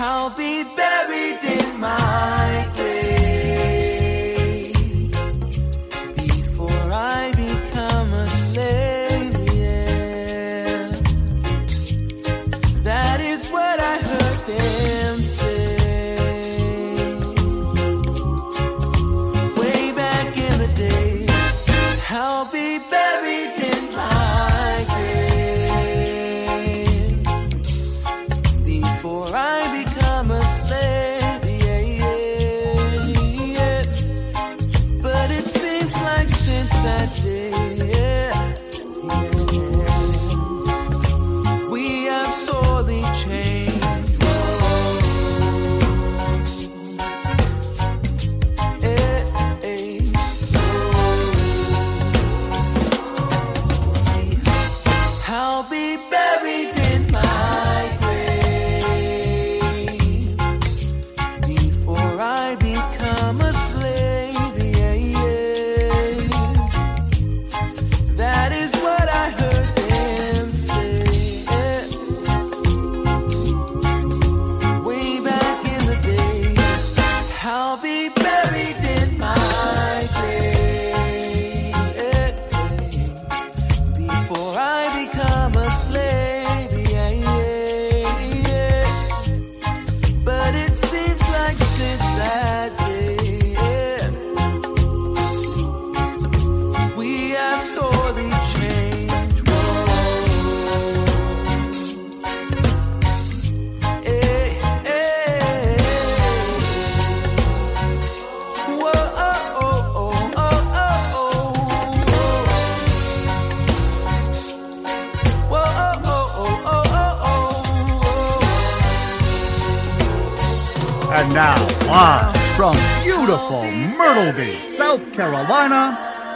I'll be buried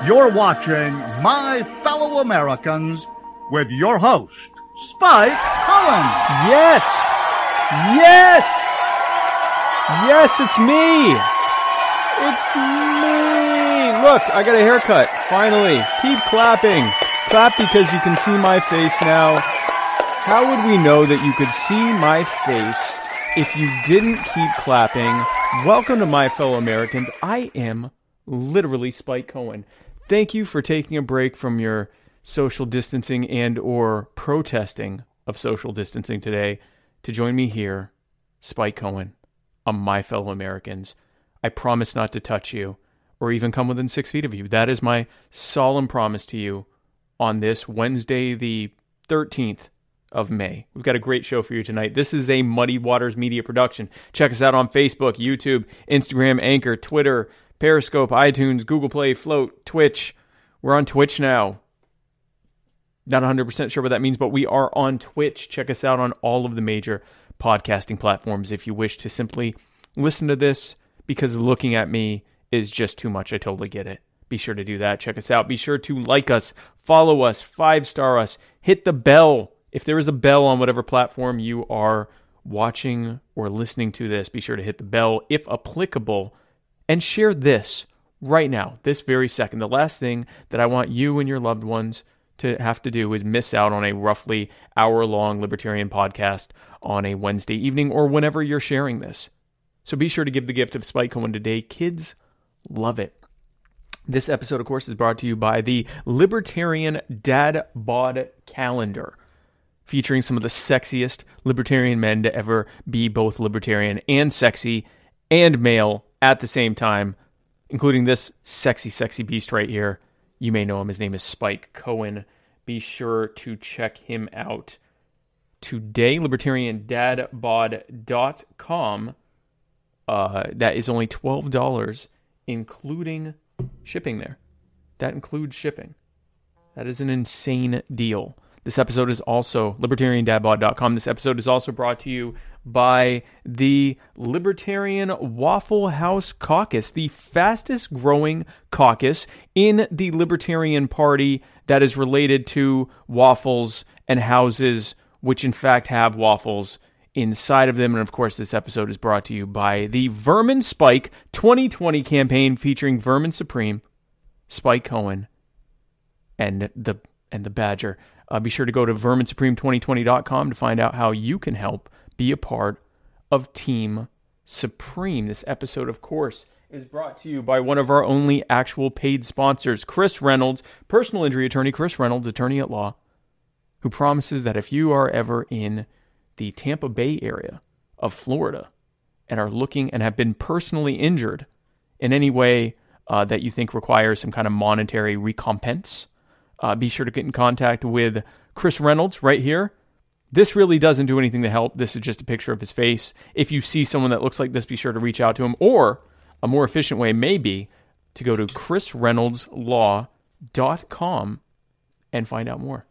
you're watching My Fellow Americans with your host, Spike Cohen. Yes! Yes! Yes, it's me! It's me! Look, I got a haircut, finally. Keep clapping. Clap because you can see my face now. How would we know that you could see my face if you didn't keep clapping? Welcome to my fellow Americans. I am literally Spike Cohen. Thank you for taking a break from your social distancing and or protesting of social distancing today to join me here, Spike Cohen, on my fellow Americans. I promise not to touch you or even come within six feet of you. That is my solemn promise to you on this Wednesday, the 13th of May. We've got a great show for you tonight. This is a Muddy Waters Media production. Check us out on Facebook, YouTube, Instagram, Anchor, Twitter, Periscope, iTunes, Google Play, Float, Twitch, We're on Twitch now. Not 100% sure what that means, but we are on Twitch. Check us out on all of the major podcasting platforms if you wish to simply listen to this because looking at me is just too much. I totally get it. Be sure to do that. Check us out. Be sure to like us, follow us, five star us, hit the bell. If there is a bell on whatever platform you are watching or listening to this, be sure to hit the bell if applicable and share this right now, this very second. The last thing that I want you and your loved ones to have to do is miss out on a roughly hour long libertarian podcast on a Wednesday evening or whenever you're sharing this. So be sure to give the gift of Spike Cohen today. Kids love it. This episode, of course, is brought to you by the Libertarian Dad Bod Calendar, featuring some of the sexiest libertarian men to ever be both libertarian and sexy and male at the same time, including this sexy, sexy beast right here. You may know him. His name is Spike Cohen. Be sure to check him out today. LibertarianDadBod.com. Uh, that is only $12, including shipping there. That includes shipping. That is an insane deal. This episode is also libertariandadbod.com. This episode is also brought to you by the Libertarian Waffle House Caucus, the fastest growing caucus in the Libertarian Party that is related to waffles and houses, which in fact have waffles inside of them. And of course, this episode is brought to you by the Vermin Spike 2020 campaign featuring Vermin Supreme, Spike Cohen, and the and the Badger. Uh, be sure to go to verminsupreme2020.com to find out how you can help be a part of Team Supreme. This episode, of course, is brought to you by one of our only actual paid sponsors, Chris Reynolds, personal injury attorney, Chris Reynolds, attorney at law, who promises that if you are ever in the Tampa Bay area of Florida and are looking and have been personally injured in any way uh, that you think requires some kind of monetary recompense, uh, be sure to get in contact with Chris Reynolds right here. This really doesn't do anything to help. This is just a picture of his face. If you see someone that looks like this, be sure to reach out to him. Or a more efficient way may be to go to chrisreynoldslaw.com and find out more.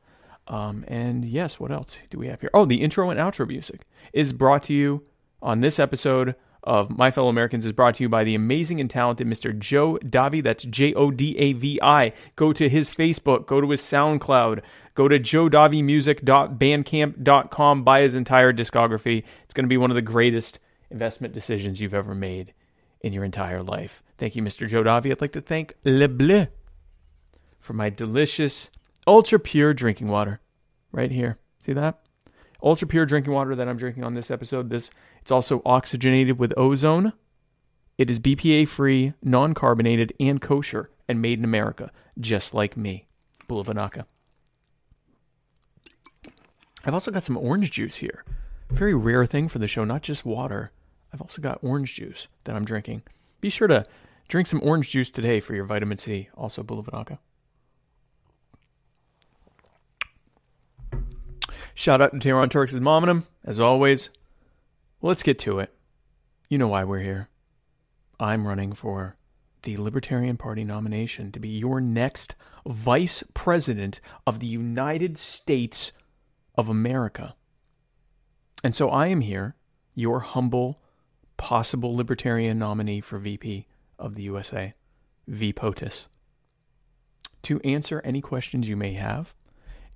Um, and yes, what else do we have here? Oh, the intro and outro music is brought to you on this episode of My Fellow Americans is brought to you by the amazing and talented Mr. Joe Davi. That's J O D A V I. Go to his Facebook, go to his SoundCloud, go to joedavimusic.bandcamp.com, buy his entire discography. It's going to be one of the greatest investment decisions you've ever made in your entire life. Thank you, Mr. Joe Davi. I'd like to thank Le Bleu for my delicious, ultra pure drinking water right here. See that? Ultra pure drinking water that I'm drinking on this episode. This it's also oxygenated with ozone. It is BPA free, non carbonated, and kosher, and made in America, just like me. Bulavanaka. I've also got some orange juice here. Very rare thing for the show, not just water. I've also got orange juice that I'm drinking. Be sure to drink some orange juice today for your vitamin C. Also, Bulavanaka. Shout out to Tehran Turks' Mominum, as always. Let's get to it. You know why we're here. I'm running for the Libertarian Party nomination to be your next Vice President of the United States of America. And so I am here, your humble, possible Libertarian nominee for VP of the USA, V. POTUS, to answer any questions you may have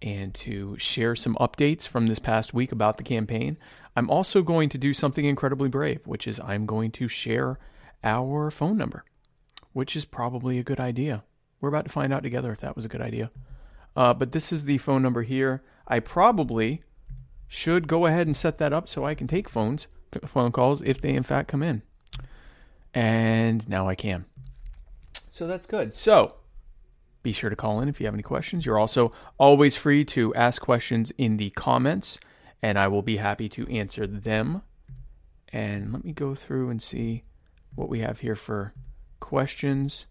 and to share some updates from this past week about the campaign. I'm also going to do something incredibly brave, which is I'm going to share our phone number, which is probably a good idea. We're about to find out together if that was a good idea. Uh, but this is the phone number here. I probably should go ahead and set that up so I can take phones, phone calls if they in fact come in. And now I can. So that's good. So be sure to call in if you have any questions. You're also always free to ask questions in the comments, and I will be happy to answer them. And let me go through and see what we have here for questions.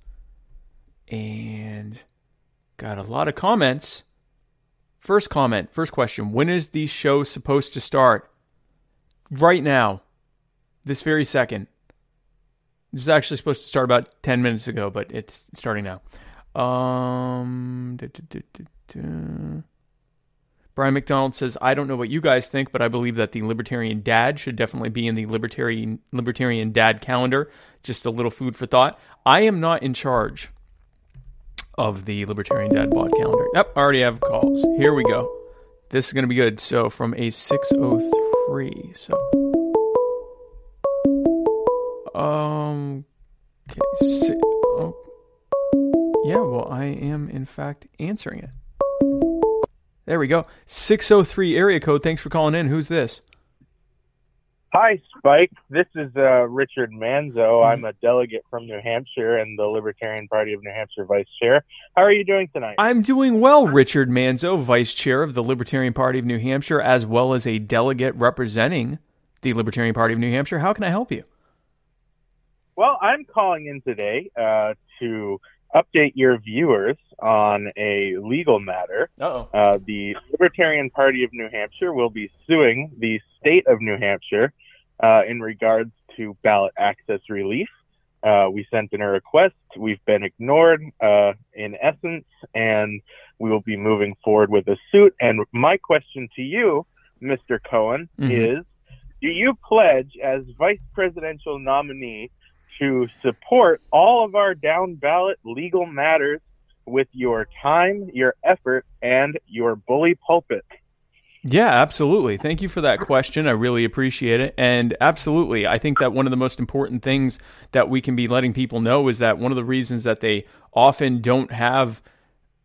And got a lot of comments. First comment, first question When is the show supposed to start? Right now, this very second. It was actually supposed to start about 10 minutes ago, but it's starting now. Um, duh, duh, duh. Brian McDonald says, I don't know what you guys think, but I believe that the Libertarian Dad should definitely be in the Libertarian Libertarian Dad calendar. Just a little food for thought. I am not in charge of the Libertarian Dad bod calendar. Yep, I already have calls. Here we go. This is going to be good. So from a 603. So um okay, si- oh. Yeah, well, I am in fact answering it. There we go. 603 area code. Thanks for calling in. Who's this? Hi, Spike. This is uh, Richard Manzo. I'm a delegate from New Hampshire and the Libertarian Party of New Hampshire vice chair. How are you doing tonight? I'm doing well, Richard Manzo, vice chair of the Libertarian Party of New Hampshire, as well as a delegate representing the Libertarian Party of New Hampshire. How can I help you? Well, I'm calling in today uh, to update your viewers on a legal matter. Uh-oh. Uh, the Libertarian Party of New Hampshire will be suing the state of New Hampshire uh, in regards to ballot access relief. Uh, we sent in a request. We've been ignored, uh, in essence, and we will be moving forward with a suit. And my question to you, Mr. Cohen, Mhm. is do you pledge as vice presidential nominee to support all of our down ballot legal matters with your time, your effort, and your bully pulpit? Yeah, absolutely. Thank you for that question. I really appreciate it. And absolutely, I think that one of the most important things that we can be letting people know is that one of the reasons that they often don't have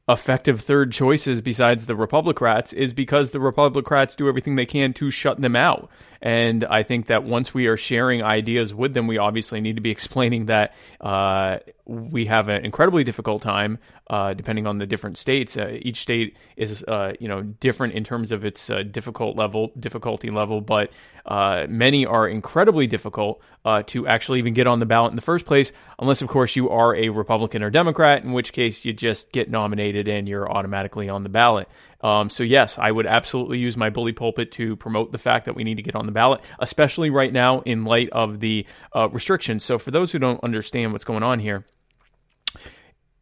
effective third choices besides the Republicrats is because the Republicrats do everything they can to shut them out. And I think that once we are sharing ideas with them, we obviously need to be explaining that uh, we have an incredibly difficult time, uh, depending on the different states. Uh, each state is, uh, you know, different in terms of its uh, difficult level, difficulty level, but uh, many are incredibly difficult uh, to actually even get on the ballot in the first place, unless, of course, you are a Republican or Democrat, in which case you just get nominated and you're automatically on the ballot. Um, so yes, I would absolutely use my bully pulpit to promote the fact that we need to get on the ballot, especially right now in light of the restrictions. So for those who don't understand what's going on here,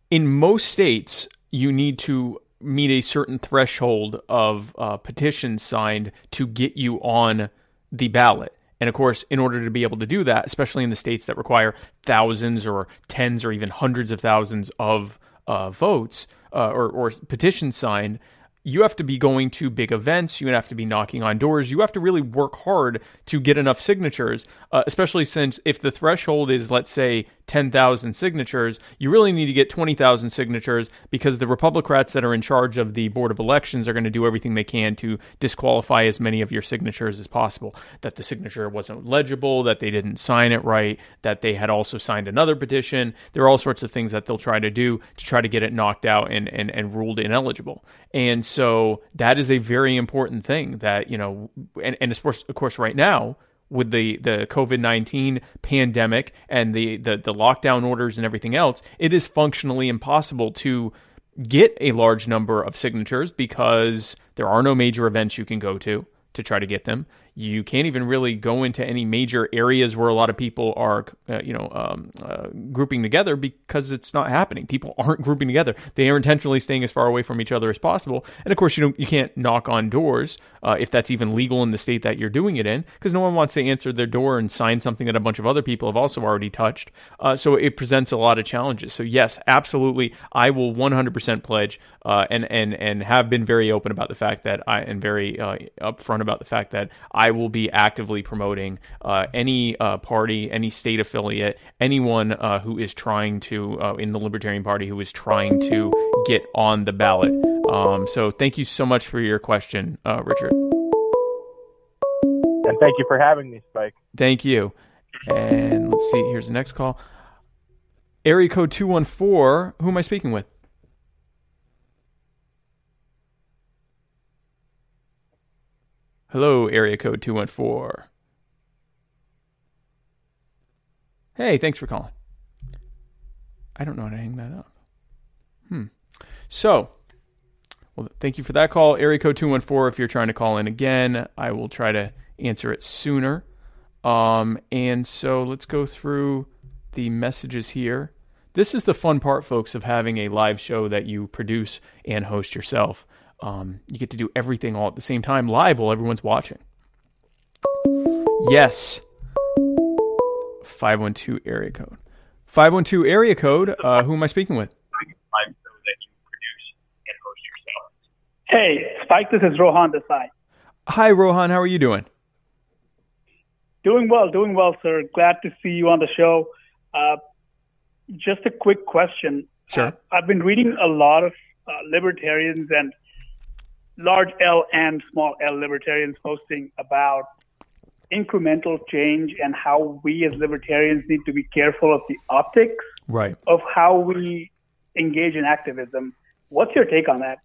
in most states, you need to meet a certain threshold of uh, petitions signed to get you on the ballot. And of course, in order to be able to do that, especially in the states that require thousands or tens or even hundreds of thousands of uh, votes uh, or, or petitions signed, you have to be going to big events. You have to be knocking on doors. You have to really work hard to get enough signatures, uh, especially since if the threshold is, let's say, 10,000 signatures, you really need to get 20,000 signatures because the Republicrats that are in charge of the Board of Elections are going to do everything they can to disqualify as many of your signatures as possible. That the signature wasn't legible, that they didn't sign it right, that they had also signed another petition. There are all sorts of things that they'll try to do to try to get it knocked out and, and, and ruled ineligible. And that is a very important thing that, you know, and, and of course, of course, right now, with the, the COVID 19 pandemic and the, the, the lockdown orders and everything else, it is functionally impossible to get a large number of signatures because there are no major events you can go to to try to get them. You can't even really go into any major areas where a lot of people are, uh, you know, um, uh, grouping together because it's not happening. People aren't grouping together. They are intentionally staying as far away from each other as possible. And of course, you don't, you can't knock on doors uh, if that's even legal in the state that you're doing it in, because no one wants to answer their door and sign something that a bunch of other people have also already touched. Uh, so it presents a lot of challenges. So yes, absolutely, I will 100% pledge uh, and and and have been very open about the fact that I and very uh, upfront about the fact that I will be actively promoting uh, any uh, party, any state affiliate, anyone uh, who is trying to uh, in the Libertarian Party who is trying to get on the ballot. Um, so thank you so much for your question, uh, Richard. And thank you for having me, Spike. Thank you. And let's see. Here's the next call. Area code two one four. Who am I speaking with? Hello, area code 214. Hey, thanks for calling. I don't know how to hang that up. Hmm. So, well, thank you for that call. Area code 214. If you're trying to call in again, I will try to answer it sooner. Um, and so let's go through the messages here. this is the fun part, folks, of having a live show that you produce and host yourself. Um, you get to do everything all at the same time live while everyone's watching. Yes. 512 area code. 512 area code. Uh, who am I speaking with? Hey, Spike, this is Rohan Desai. Hi, Rohan. How are you doing? Doing well, doing well, sir. Glad to see you on the show. Uh, just a quick question. Sure. Uh, I've been reading a lot of uh, libertarians and large L and small L libertarians posting about incremental change and how we as libertarians need to be careful of the optics Right. of how we engage in activism. What's your take on that?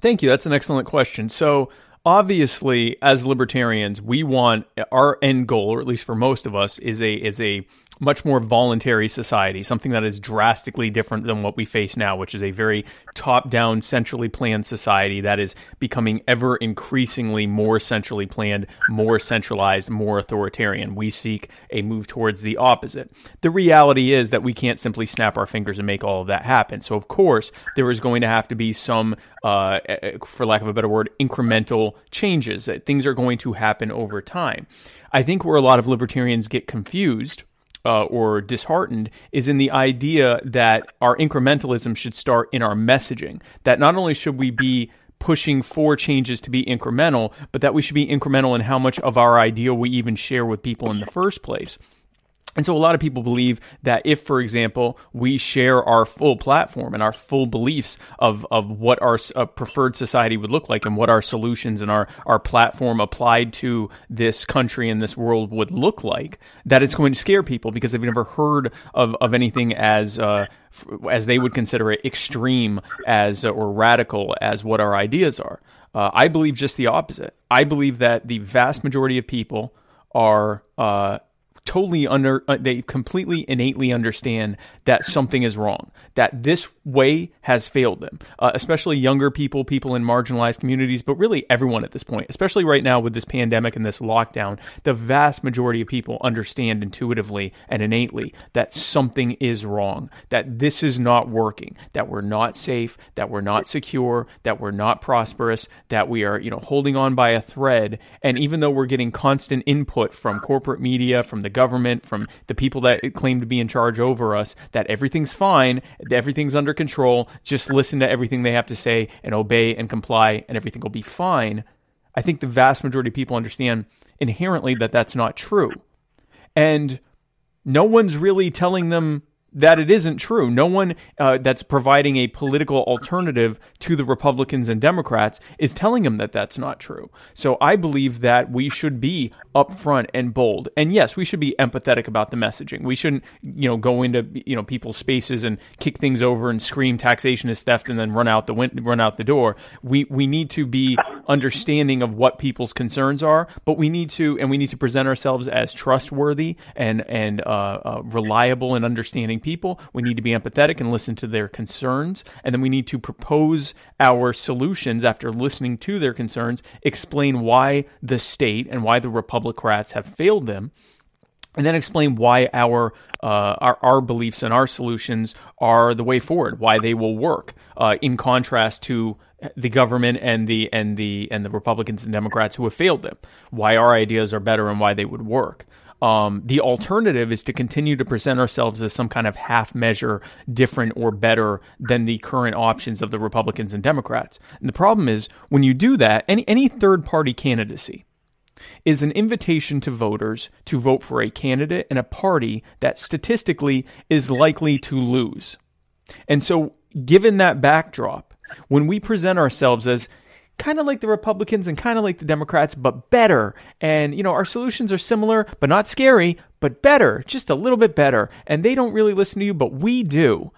Thank you. That's an excellent question. So, obviously, as libertarians, we want our end goal, or at least for most of us, is a is a much more voluntary society, something that is drastically different than what we face now, which is a very top down, centrally planned society that is becoming ever increasingly more centrally planned, more centralized, more authoritarian. We seek a move towards the opposite. The reality is that we can't simply snap our fingers and make all of that happen. So, of course, there is going to have to be some, uh, for lack of a better word, incremental changes. That things are going to happen over time. I think where a lot of libertarians get confused uh, or disheartened is in the idea that our incrementalism should start in our messaging. That not only should we be pushing for changes to be incremental, but that we should be incremental in how much of our idea we even share with people in the first place. And so a lot of people believe that if, for example, we share our full platform and our full beliefs of, of what our uh, preferred society would look like and what our solutions and our, our platform applied to this country and this world would look like, that it's going to scare people because they've never heard of, of anything as, uh, as they would consider it extreme as, uh, or radical as what our ideas are. Uh, I believe just the opposite. I believe that the vast majority of people are, uh, totally under uh, they completely innately understand that something is wrong that this way has failed them. Uh, especially younger people people in marginalized communities but really everyone at this point especially right now with this pandemic and this lockdown the vast majority of people understand intuitively and innately that something is wrong that this is not working that we're not safe that we're not secure that we're not prosperous that we are you know holding on by a thread. And even though we're getting constant input from corporate media from the government, from the people that claim to be in charge over us, that everything's fine, everything's under control. Just listen to everything they have to say and obey and comply, and everything will be fine. I think the vast majority of people understand inherently that that's not true. And no one's really telling them that it isn't true. No one uh, that's providing a political alternative to the Republicans and Democrats is telling them that that's not true. So I believe that we should be upfront and bold. And yes, we should be empathetic about the messaging. We shouldn't, you know, go into you know people's spaces and kick things over and scream taxation is theft and then run out the win- run out the door. We we need to be understanding of what people's concerns are, but we need to and we need to present ourselves as trustworthy and and uh, uh, reliable and understanding people. We need to be empathetic and listen to their concerns, and then we need to propose our solutions after listening to their concerns. Explain why the state and why the Republicrats have failed them and then explain why our, uh, our our beliefs and our solutions are the way forward, why they will work, uh, in contrast to the government and the and the and the Republicans and Democrats who have failed them, why our ideas are better and why they would work. Um, the alternative is to continue to present ourselves as some kind of half measure different or better than the current options of the Republicans and Democrats. And the problem is when you do that, any any third party candidacy is an invitation to voters to vote for a candidate and a party that statistically is likely to lose. And so, given that backdrop, when we present ourselves as kind of like the Republicans and kind of like the Democrats, but better. And, you know, our solutions are similar, but not scary, but better, just a little bit better. And they don't really listen to you, but we do.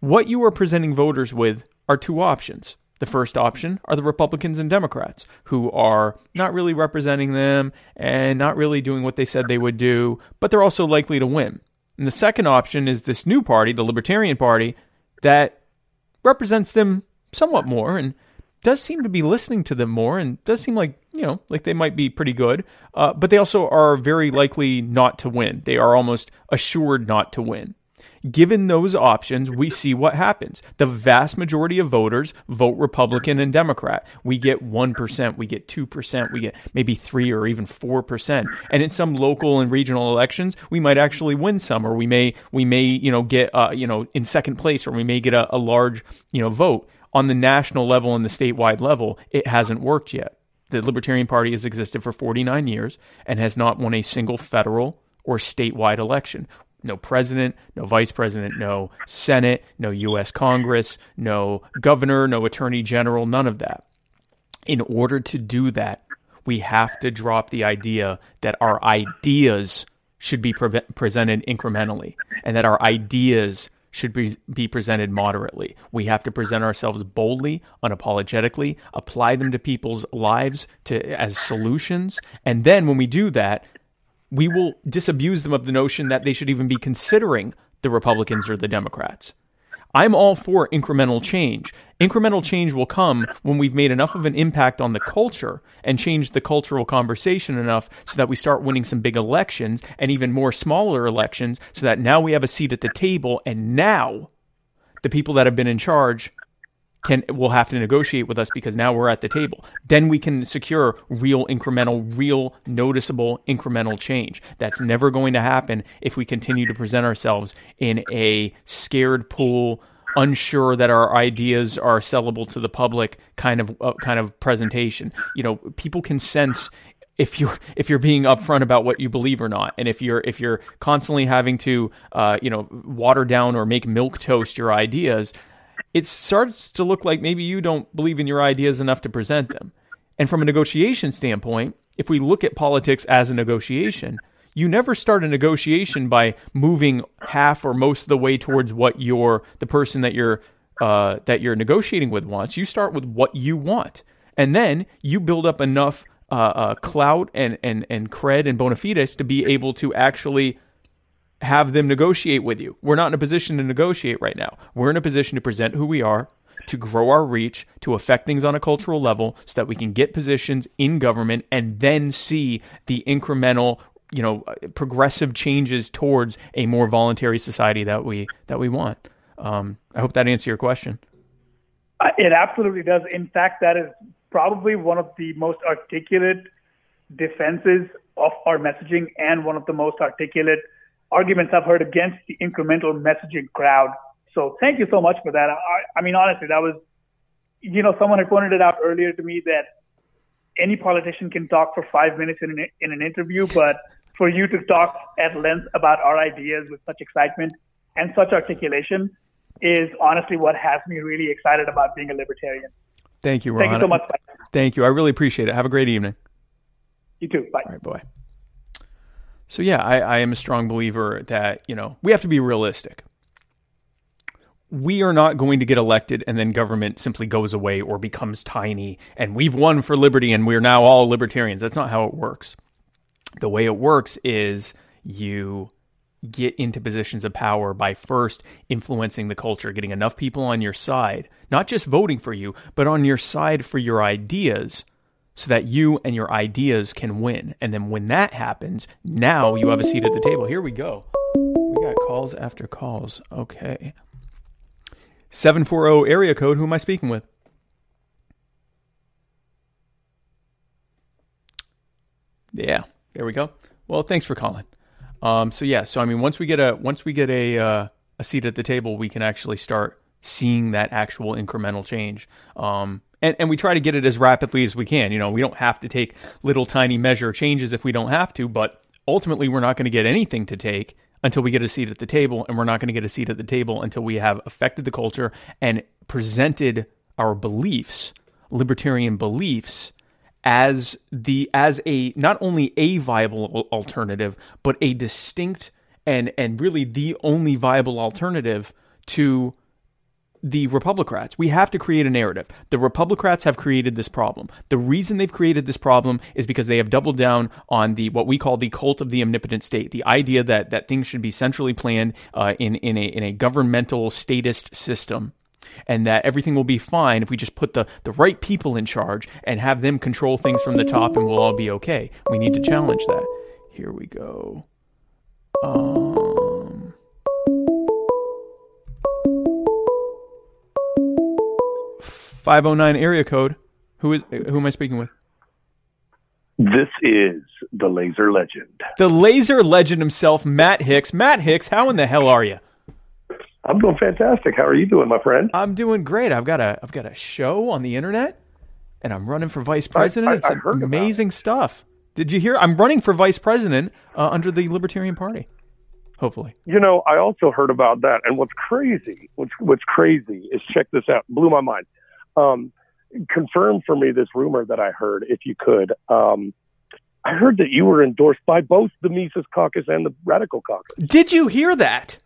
What you are presenting voters with are two options. The first option are the Republicans and Democrats, who are not really representing them and not really doing what they said they would do, but they're also likely to win. And the second option is this new party, the Libertarian Party, that represents them somewhat more and does seem to be listening to them more and does seem like you know like they might be pretty good uh, but they also are very likely not to win they are almost assured not to win Given those options, we see what happens. The vast majority of voters vote Republican and Democrat. We get 1%, we get 2%, we get maybe 3 or even 4%. And in some local and regional elections, we might actually win some or we may we may, you know, get uh, you know, in second place or we may get a, a large, you know, vote. On the national level and the statewide level, it hasn't worked yet. The Libertarian Party has existed for 49 years and has not won a single federal or statewide election no president, no vice president, no Senate, no U.S. Congress, no governor, no attorney general, none of that. In order to do that, we have to drop the idea that our ideas should be pre- presented incrementally and that our ideas should be, be presented moderately. We have to present ourselves boldly, unapologetically, apply them to people's lives to as solutions, and then when we do that, we will disabuse them of the notion that they should even be considering the Republicans or the Democrats. I'm all for incremental change. Incremental change will come when we've made enough of an impact on the culture and changed the cultural conversation enough so that we start winning some big elections and even more smaller elections so that now we have a seat at the table and now the people that have been in charge can will have to negotiate with us because now we're at the table. Then we can secure real incremental, real noticeable incremental change. That's never going to happen if we continue to present ourselves in a scared pool, unsure that our ideas are sellable to the public kind of uh, kind of presentation. You know, people can sense if you're if you're being upfront about what you believe or not, and if you're if you're constantly having to uh, you know water down or make milquetoast your ideas, it starts to look like maybe you don't believe in your ideas enough to present them. And from a negotiation standpoint, if we look at politics as a negotiation, you never start a negotiation by moving half or most of the way towards what your the person that you're uh, that you're negotiating with wants. You start with what you want, and then you build up enough uh, uh, clout and and and cred and bona fides to be able to actually have them negotiate with you. We're not in a position to negotiate right now. We're in a position to present who we are, to grow our reach, to affect things on a cultural level so that we can get positions in government and then see the incremental you know progressive changes towards a more voluntary society that we that we want um, i hope that answers your question uh, it absolutely does in fact that is probably one of the most articulate defenses of our messaging and one of the most articulate arguments I've heard against the incremental messaging crowd. So thank you so much for that. I, I mean, honestly, that was, you know, someone had pointed it out earlier to me that any politician can talk for five minutes in an, in an interview, but for you to talk at length about our ideas with such excitement and such articulation is honestly what has me really excited about being a libertarian. Thank you, Ron. Thank you so much. Thank you. I really appreciate it. Have a great evening. You too. Bye. All right, bye. So yeah, I, I am a strong believer that you know we have to be realistic. We are not going to get elected and then government simply goes away or becomes tiny and we've won for liberty and we're now all libertarians. That's not how it works. The way it works is you get into positions of power by first influencing the culture, getting enough people on your side, not just voting for you, but on your side for your ideas so that you and your ideas can win. And then when that happens, now you have a seat at the table. Here we go. We got calls after calls. Okay. 740 area code. Who am I speaking with? Yeah, there we go. Well, thanks for calling. Um, so yeah, so I mean, once we get a once we get a uh, a seat at the table, we can actually start seeing that actual incremental change. Um, and, and we try to get it as rapidly as we can. You know, we don't have to take little tiny measure changes if we don't have to, but ultimately we're not going to get anything to take until we get a seat at the table, and we're not going to get a seat at the table until we have affected the culture and presented our beliefs, libertarian beliefs, as the as a not only a viable alternative, but a distinct and and really the only viable alternative to the Republicrats. We have to create a narrative. The Republicrats have created this problem. The reason they've created this problem is because they have doubled down on the what we call the cult of the omnipotent state, the idea that that things should be centrally planned uh, in in a in a governmental statist system. And that everything will be fine if we just put the, the right people in charge and have them control things from the top and we'll all be okay. We need to challenge that. Here we go. Um, 509 area code. Who is who am I speaking with? This is the laser legend. The laser legend himself, Matt Hicks. Matt Hicks, how in the hell are you? I'm doing fantastic. How are you doing, my friend? I'm doing great. I've got a I've got a show on the internet, and I'm running for vice president. I- it's I heard about amazing stuff. Did you hear? I'm running for vice president uh, under the Libertarian Party. Hopefully, You know, I also heard about that, and what's crazy, what's what's crazy is check this out. Blew my mind. Um, confirm for me this rumor that I heard, if you could. Um, I heard that you were endorsed by both the Mises Caucus and the Radical Caucus. did you hear that?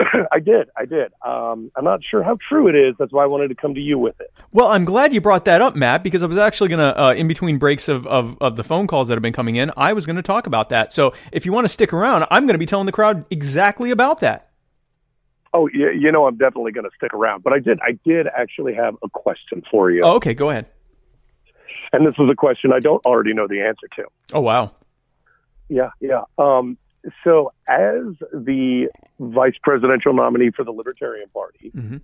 I did, I did. Um, I'm not sure how true it is. That's why I wanted to come to you with it. Well, I'm glad you brought that up, Matt, because I was actually going to, uh, in between breaks of, of, of the phone calls that have been coming in, I was going to talk about that. So if you want to stick around, I'm going to be telling the crowd exactly about that. Oh, you, you know, I'm definitely going to stick around. But I did, I did actually have a question for you, Oh, okay, go ahead. and this was a question I don't already know the answer to. Oh, wow. Yeah, yeah. Um, so, as the vice presidential nominee for the Libertarian Party, Mhm.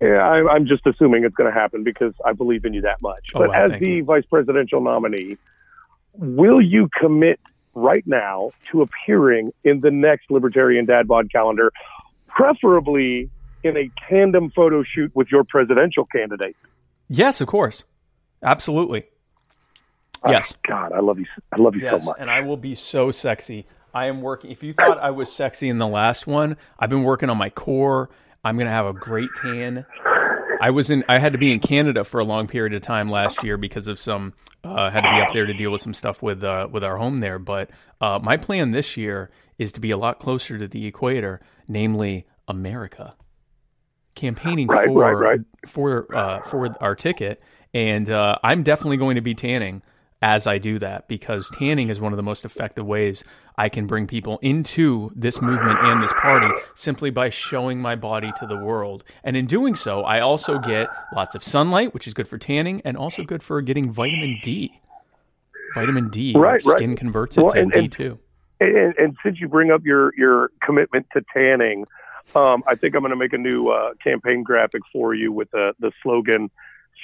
I, I'm just assuming it's going to happen because I believe in you that much. Oh, but wow, as the you. vice presidential nominee, will you commit right now to appearing in the next Libertarian Dad Bod calendar, preferably in a tandem photo shoot with your presidential candidate? Yes, of course. Absolutely. Yes. God, I love you. I love you Yes, so much. and I will be so sexy. I am working. If you thought I was sexy in the last one, I've been working on my core. I'm going to have a great tan. I was in. I had to be in Canada for a long period of time last year because of some. Uh, had to be up there to deal with some stuff with uh, with our home there. But uh, my plan this year is to be a lot closer to the equator, namely America. Campaigning Right, for right, right. for uh, for our ticket, and uh, I'm definitely going to be tanning as I do that because tanning is one of the most effective ways I can bring people into this movement and this party simply by showing my body to the world. And in doing so, I also get lots of sunlight, which is good for tanning and also good for getting vitamin D. Vitamin D, your Right, right. skin converts it Well, to and- D2. And, and since you bring up your your commitment to tanning, um, I think I'm going to make a new uh, campaign graphic for you with the the slogan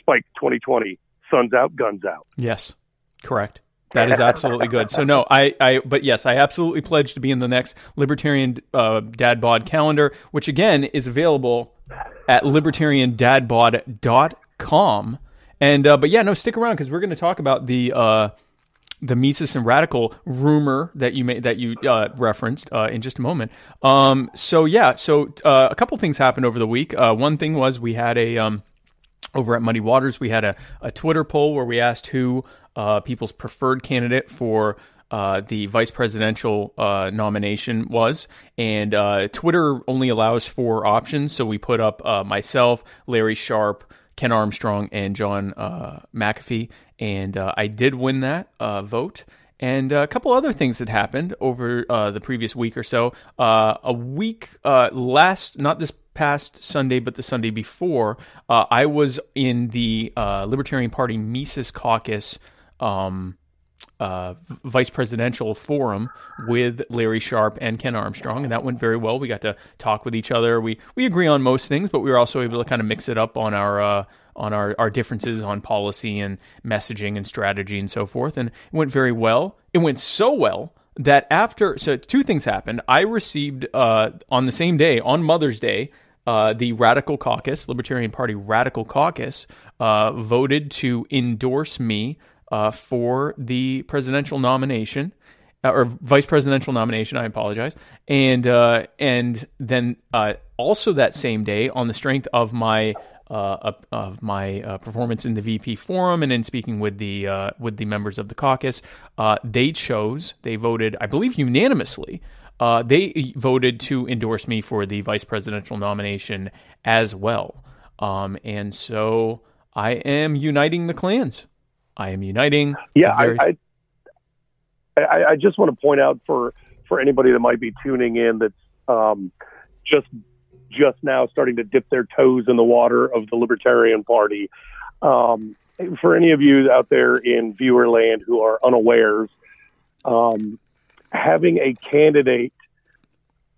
"Spike 2020: Suns out, guns out." Yes, correct. That is absolutely good. So no, I, I, but yes, I absolutely pledge to be in the next Libertarian uh, Dad Bod calendar, which again is available at libertariandadbod.com. And uh, but yeah, no, stick around because we're going to talk about the uh, the Mises and Radical rumor that you made that you uh, referenced uh, in just a moment. Um, so yeah, so uh, a couple things happened over the week. Uh, one thing was we had a um, over at Muddy Waters, we had a, a Twitter poll where we asked who uh, people's preferred candidate for uh, the vice presidential uh, nomination was. And uh, Twitter only allows four options. So we put up uh, myself, Larry Sharpe, Ken Armstrong, and John uh, McAfee. And uh, I did win that uh, vote. And uh, a couple other things that happened over uh, the previous week or so. Uh, a week last, not this past Sunday, but the Sunday before, I was in the Libertarian Party Mises Caucus um, uh, vice presidential forum with Larry Sharpe and Ken Armstrong, and that went very well. We got to talk with each other. We we agree on most things, but we were also able to kind of mix it up on our uh, on our, our differences on policy and messaging and strategy and so forth. And it went very well. It went so well that after so two things happened. I received uh, on the same day on Mother's Day. Uh, the Radical Caucus, Libertarian Party Radical Caucus, uh, voted to endorse me uh, for the presidential nomination uh, or vice presidential nomination. I apologize, and uh, and then uh, also that same day, on the strength of my uh, of my uh, performance in the VP forum and in speaking with the uh, with the members of the caucus, uh, they chose, they voted, I believe, unanimously. Uh, they voted to endorse me for the vice presidential nomination as well, um, and so I am uniting the clans. I am uniting. Yeah, the various- I, I, I, I just want to point out for for anybody that might be tuning in that's um, just just now starting to dip their toes in the water of the Libertarian Party. Um, for any of you out there in viewer land who are unawares, um, having a candidate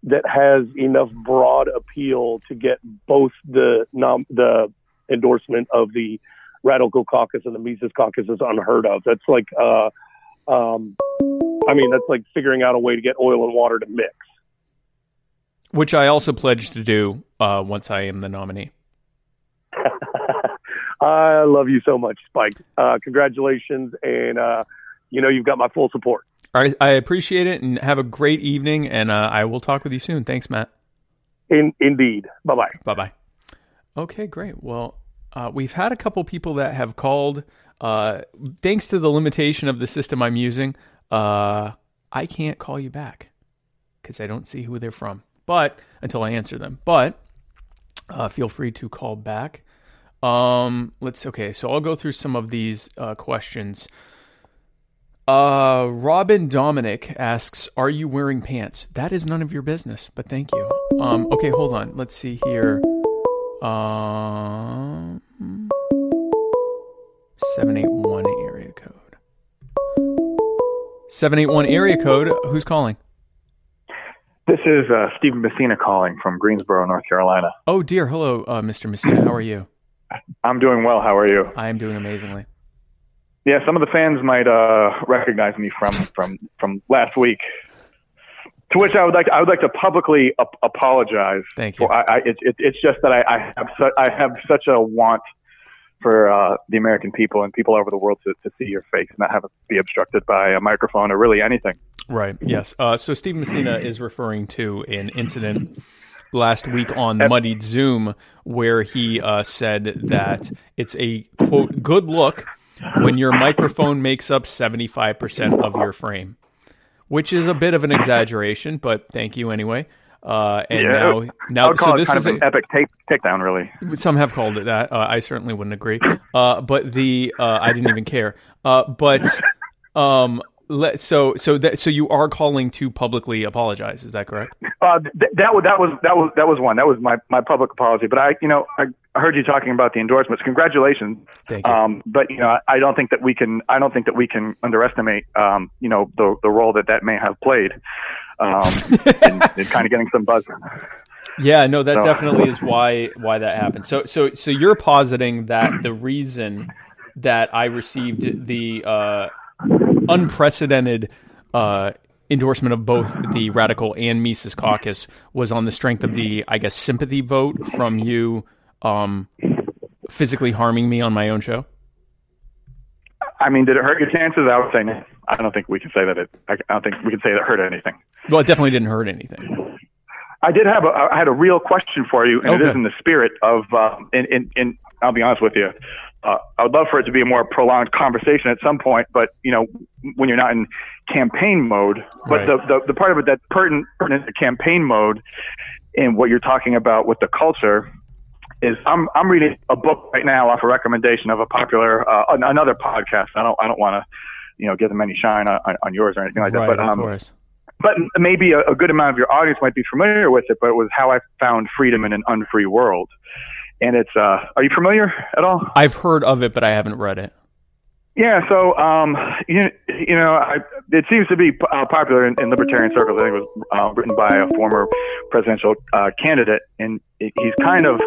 that has enough broad appeal to get both the nom- the endorsement of the Radical Caucus and the Mises Caucus is unheard of. That's like, uh, um, I mean, that's like figuring out a way to get oil and water to mix. Which I also pledge to do uh, once I am the nominee. I love you so much, Spike. Uh, congratulations, and uh, you know you've got my full support. I, I appreciate it, and have a great evening. And uh, I will talk with you soon. Thanks, Matt. In, indeed. Bye bye. Bye bye. Okay, great. Well, uh, we've had a couple people that have called. Uh, thanks to the limitation of the system I'm using, uh, I can't call you back because I don't see who they're from. But until I answer them, but uh, feel free to call back. Um, let's okay. So I'll go through some of these uh, questions. Uh, Robin Dominic asks, "Are you wearing pants?" That is none of your business, but thank you. Um, okay, hold on. Let's see here. Um, seven eight one area code. Seven eight one area code. Who's calling? This is uh, Stephen Messina calling from Greensboro, North Carolina. Oh dear. Hello, uh, Mr. Messina. How are you? I'm doing well. How are you? I am doing amazingly. Yeah, some of the fans might uh, recognize me from from from last week. To which I would like I would like to publicly ap- apologize. Thank you. For, I, I, it, it, it's just that I, I have su- I have such a want for uh, the American people and people over the world to, to see your face, and not have it be obstructed by a microphone or really anything. Right. Yes. Uh, so Steve Messina is referring to an incident last week on Muddied Zoom where he uh, said that it's a quote good look when your microphone makes up seventy five percent of your frame, which is a bit of an exaggeration, but thank you anyway. Uh, and Yeah, now, now, so this kind is of an a, epic take takedown, really. some have called it that. Uh, I certainly wouldn't agree. Uh, but the uh, I didn't even care. Uh, but um, let, so so that so you are calling to publicly apologize. Is that correct? Uh, th- that was that was that was that was one. That was my, my public apology. But I, you know, I I heard you talking about the endorsements. Congratulations. Thank you. Um, but you know, I- I don't think that we can. I don't think that we can underestimate, um, you know, the the role that that may have played, um, in, in kind of getting some buzz. Yeah, no, that So- definitely is why why that happened. So so so you're positing that the reason that I received the uh, unprecedented uh, endorsement of both the Radical and Mises Caucus was on the strength of the, I guess, sympathy vote from you um, physically harming me on my own show. I mean, did it hurt your chances? I would say no. I don't think we can say that it. I I don't think we can say that hurt anything. Well, it definitely didn't hurt anything. I did have a, I had a real question for you, and it Okay. is in the spirit of, uh, in, in, in, I'll be honest with you. Uh, I would love for it to be a more prolonged conversation at some point, but you know, when you're not in campaign mode, but Right. the, the, the part of it that's pertinent, pertinent to campaign mode and what you're talking about with the culture is I'm, I'm reading a book right now off a recommendation of a popular, uh, another podcast. I don't, I don't want to, you know, give them any shine on, on- yours or anything like right, that, but, of um, course. but maybe a, a good amount of your audience might be familiar with it, but it was how I found freedom in an unfree world. And it's, uh, are you familiar at all? I've heard of it, but I haven't read it. Yeah, so um, you, you know, I, it seems to be uh, popular in, in libertarian circles. I think it was uh, written by a former presidential uh, candidate, and it, he's kind of,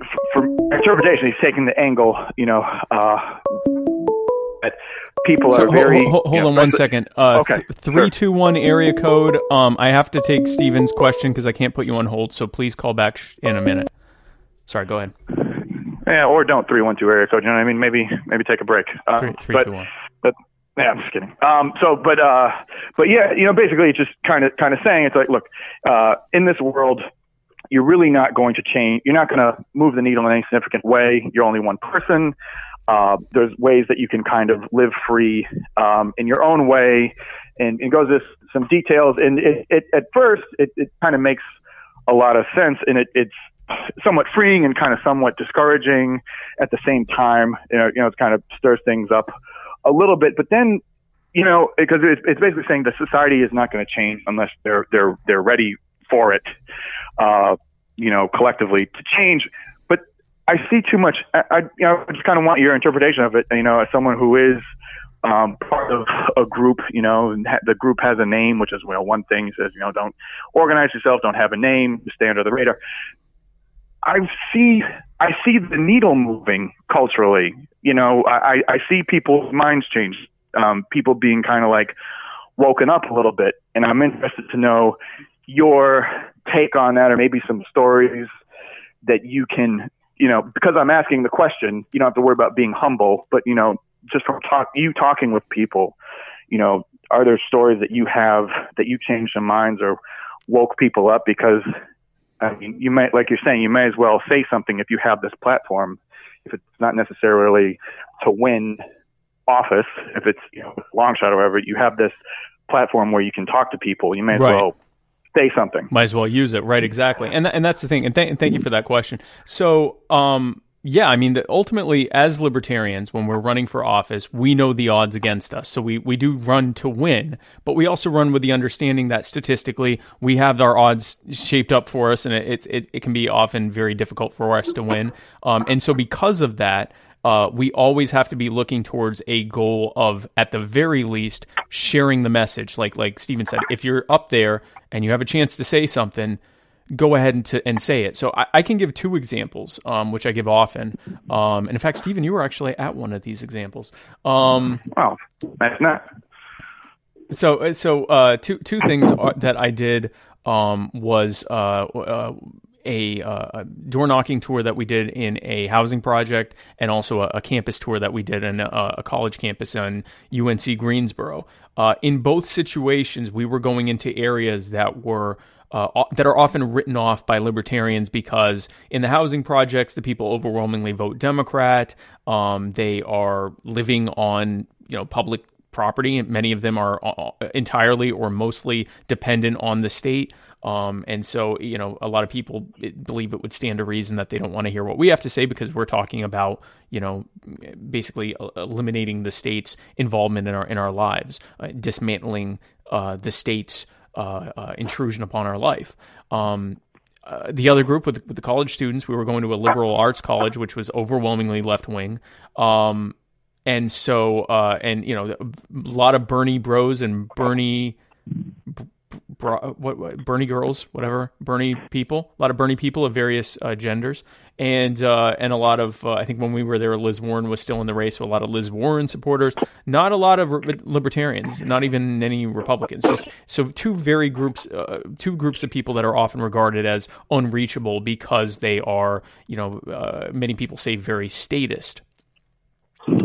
f- from interpretation, he's taking the angle, you know, uh, that people So are very. ho- ho- hold you know, on one second. Uh, Okay, th- three two one area code. Um, I have to take Steven's question because I can't put you on hold. So please call back sh- in a minute. Sorry, go ahead. Yeah, or don't three one two area code. You know what I mean? Maybe maybe take a break. Uh, Three three but, two one. but yeah, I'm just kidding. Um, so, but uh, but yeah, you know, basically, it's just kind of kind of saying it's like, look, uh, in this world, you're really not going to change. You're not going to move the needle in any significant way. You're only one person. Uh, there's ways that you can kind of live free um, in your own way, and it goes this some details. And it, it at first, it, it kind of makes a lot of sense, and it, it's somewhat freeing and kind of somewhat discouraging at the same time. You know, you know, it kind of stirs things up a little bit, but then, you know, because it's, it's basically saying the society is not going to change unless they're they're they're ready for it, uh, you know, collectively to change. I see too much. I, I you know, I just kind of want your interpretation of it. You know, as someone who is um, part of a group, you know, the group has a name, which is well, one thing says, you know, don't organize yourself, don't have a name, stay under the radar. I see I see the needle moving culturally. You know, I, I see people's minds change. Um, people being kind of like woken up a little bit, and I'm interested to know your take on that, or maybe some stories that you can, you know, because I'm asking the question, you don't have to worry about being humble, but you know, just from talk you talking with people, you know, are there stories that you have that you changed some minds or woke people up because I mean, you might, like you're saying, you may as well say something if you have this platform. If it's not necessarily to win office, if it's you know long shot or whatever, you have this platform where you can talk to people. You may as Right. well say something. Might as well use it, right? Exactly, and th- and that's the thing. And, th- and thank you for that question. So, um, yeah, I mean, ultimately, as libertarians, when we're running for office, we know the odds against us. So we we do run to win, but we also run with the understanding that statistically, we have our odds shaped up for us, and it, it's it, it can be often very difficult for us to win. Um, and so because of that. Uh, we always have to be looking towards a goal of, at the very least, sharing the message. Like like Steven said, if you're up there and you have a chance to say something, go ahead and, to, and say it. So I, I can give two examples, um, which I give often. Um, and in fact, Stephen, you were actually at one of these examples. Um, Wow, that's not. so so uh, two two things are, that I did um, was uh, uh, a, uh, a door knocking tour that we did in a housing project, and also a, a campus tour that we did in a, a college campus on UNC Greensboro. Uh, in both situations, we were going into areas that were uh, that are often written off by libertarians because in the housing projects, the people overwhelmingly vote Democrat. Um, they are living on you know public property, and many of them are uh, entirely or mostly dependent on the state. Um, and so, you know, a lot of people believe it would stand to reason that they don't want to hear what we have to say because we're talking about, you know, basically eliminating the state's involvement in our in our lives, uh, dismantling uh, the state's uh, uh, intrusion upon our life. Um, uh, the other group with, with the college students, we were going to a liberal arts college, which was overwhelmingly left wing. Um, and so, uh, and you know, a lot of Bernie Bros and Bernie, bro, what, what Bernie girls, whatever Bernie people, a lot of Bernie people of various uh, genders, and uh, and a lot of uh, I think when we were there, Liz Warren was still in the race, so a lot of Liz Warren supporters, not a lot of re- libertarians, not even any Republicans. Just so two very groups, uh, two groups of people that are often regarded as unreachable because they are, you know, uh, many people say very statist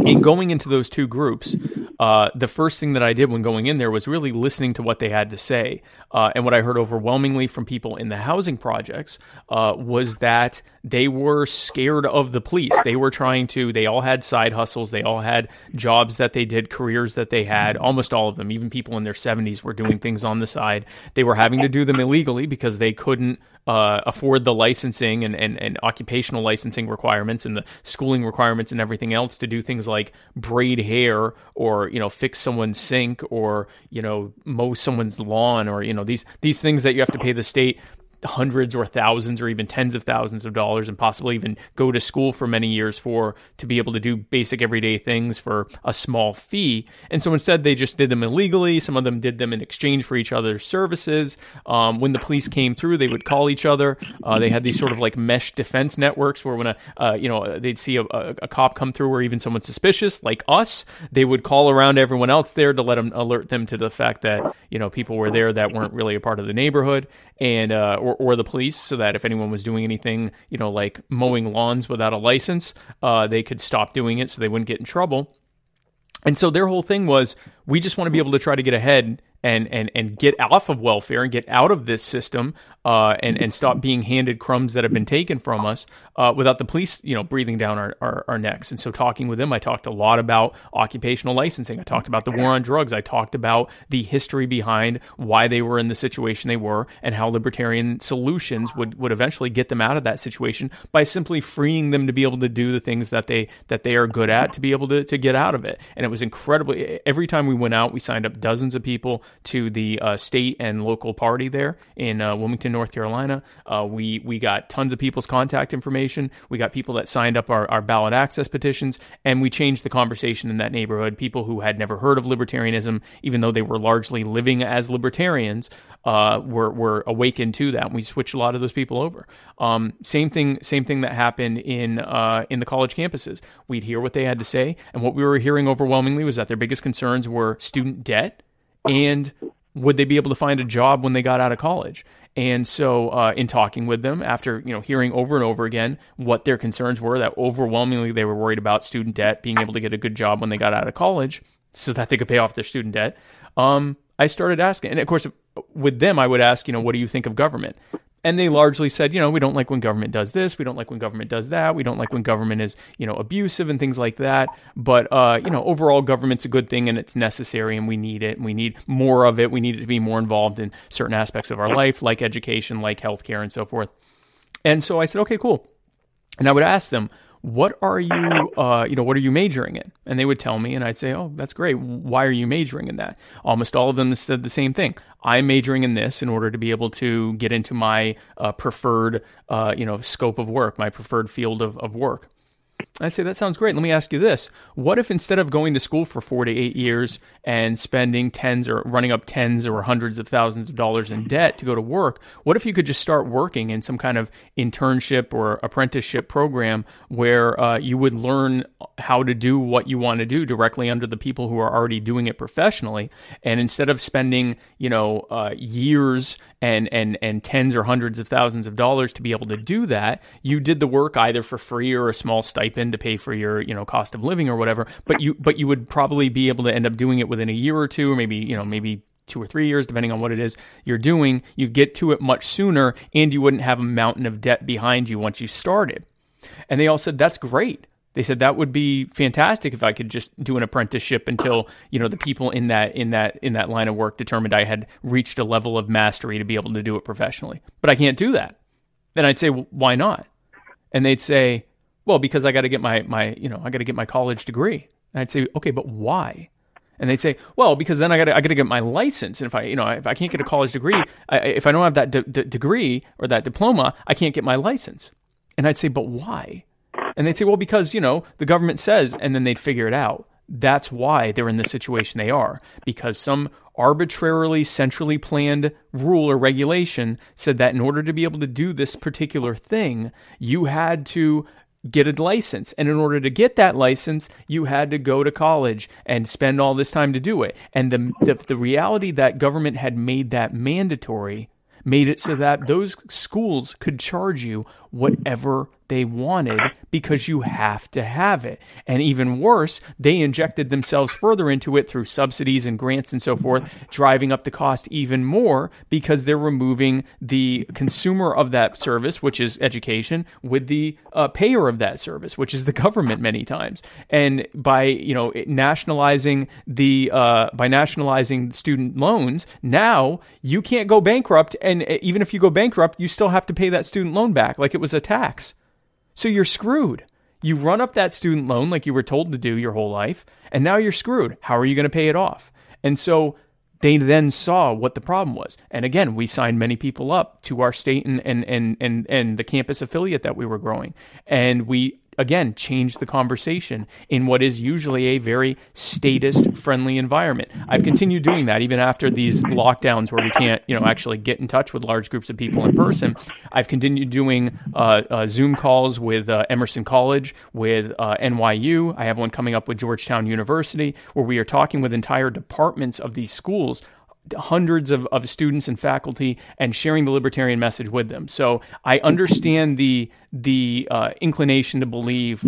in going into those two groups, uh, the first thing that I did when going in there was really listening to what they had to say. Uh, and what I heard overwhelmingly from people in the housing projects uh, was that they were scared of the police. They were trying to, they all had side hustles, they all had jobs that they did, careers that they had, almost all of them, even people in their 70s were doing things on the side. They were having to do them illegally because they couldn't uh, afford the licensing and, and, and occupational licensing requirements and the schooling requirements and everything else to do things like braid hair or you know fix someone's sink or you know mow someone's lawn or you know these these things that you have to pay the state hundreds or thousands or even tens of thousands of dollars and possibly even go to school for many years for to be able to do basic everyday things for a small fee. And so instead, they just did them illegally. Some of them did them in exchange for each other's services. Um, when the police came through, they would call each other. Uh, they had these sort of like mesh defense networks where when a uh, you know they'd see a, a, a cop come through or even someone suspicious like us, they would call around everyone else there to let them alert them to the fact that you know people were there that weren't really a part of the neighborhood and uh, or or the police, so that if anyone was doing anything, you know, like mowing lawns without a license, uh, they could stop doing it, so they wouldn't get in trouble. And so their whole thing was, we just want to be able to try to get ahead and and and get off of welfare and get out of this system uh, and and stop being handed crumbs that have been taken from us uh, without the police, you know, breathing down our, our, our necks. And so, talking with them, I talked a lot about occupational licensing. I talked about the war on drugs. I talked about the history behind why they were in the situation they were and how libertarian solutions would would eventually get them out of that situation by simply freeing them to be able to do the things that they that they are good at to be able to to get out of it. And it was incredibly. Every time we went out, we signed up dozens of people to the uh, state and local party there in uh, Wilmington, North Carolina. Uh, we we got tons of people's contact information. We got people that signed up our, our ballot access petitions, and we changed the conversation in that neighborhood. People who had never heard of libertarianism, even though they were largely living as libertarians, uh, were were awakened to that. And we switched a lot of those people over. Um, same thing, same thing that happened in uh, in the college campuses. We'd hear what they had to say, and what we were hearing overwhelmingly was that their biggest concerns were student debt and would they be able to find a job when they got out of college? And so, uh, in talking with them, after you know hearing over and over again what their concerns were, that overwhelmingly they were worried about student debt, being able to get a good job when they got out of college, so that they could pay off their student debt. Um, I started asking, and of course, with them, I would ask, you know, what do you think of government? And they largely said, you know, we don't like when government does this, we don't like when government does that, we don't like when government is, you know, abusive and things like that. But uh, you know, overall, government's a good thing and it's necessary, and we need it, and we need more of it. We need it to be more involved in certain aspects of our life, like education, like healthcare, and so forth. And so I said, okay, cool. And I would ask them, what are you uh, you know what are you majoring in and they would tell me and i'd say oh that's great why are you majoring in that almost all of them said the same thing i'm majoring in this in order to be able to get into my uh, preferred uh, you know scope of work my preferred field of, of work I say that sounds great. Let me ask you this: What if instead of going to school for four to eight years and spending tens or running up tens or hundreds of thousands of dollars in debt to go to work, what if you could just start working in some kind of internship or apprenticeship program where uh, you would learn how to do what you want to do directly under the people who are already doing it professionally, and instead of spending you know uh, years and and and tens or hundreds of thousands of dollars to be able to do that. You did the work either for free or a small stipend to pay for your you know cost of living or whatever. But you but you would probably be able to end up doing it within a year or two, or maybe you know maybe two or three years, depending on what it is you're doing. You get to it much sooner, and you wouldn't have a mountain of debt behind you once you started. And they all said that's great. They said that would be fantastic if I could just do an apprenticeship until you know the people in that in that in that line of work determined I had reached a level of mastery to be able to do it professionally. But I can't do that. Then I'd say, well, why not? And they'd say, well, because I got to get my my you know I got to get my college degree. And I'd say, okay, but why? And they'd say, well, because then I got I got to get my license, and if I you know if I can't get a college degree, I, if I don't have that de- de- degree or that diploma, I can't get my license. And I'd say, but why? And they'd say, well, because, you know, the government says, and then they'd figure it out. That's why they're in the situation they are, because some arbitrarily centrally planned rule or regulation said that in order to be able to do this particular thing, you had to get a license. And in order to get that license, you had to go to college and spend all this time to do it. And the, the, the reality that government had made that mandatory made it so that those schools could charge you whatever they wanted because you have to have it. And even worse, they injected themselves further into it through subsidies and grants and so forth, driving up the cost even more because they're removing the consumer of that service, which is education, with the uh, payer of that service, which is the government many times. And by you know nationalizing the uh, by nationalizing student loans, now you can't go bankrupt, and uh, even if you go bankrupt, you still have to pay that student loan back like it was a tax. So you're screwed. You run up that student loan like you were told to do your whole life, and now you're screwed. How are you going to pay it off? And so they then saw what the problem was. And again, we signed many people up to our state and and and and, and the campus affiliate that we were growing. And we again change the conversation in what is usually a very statist friendly environment. I've continued doing that even after these lockdowns where we can't, you know, actually get in touch with large groups of people in person. I've continued doing uh, uh, Zoom calls with uh, Emerson College, with uh, NYU. I have one coming up with Georgetown University where we are talking with entire departments of these schools hundreds of, of students and faculty and sharing the libertarian message with them. So I understand the the uh, inclination to believe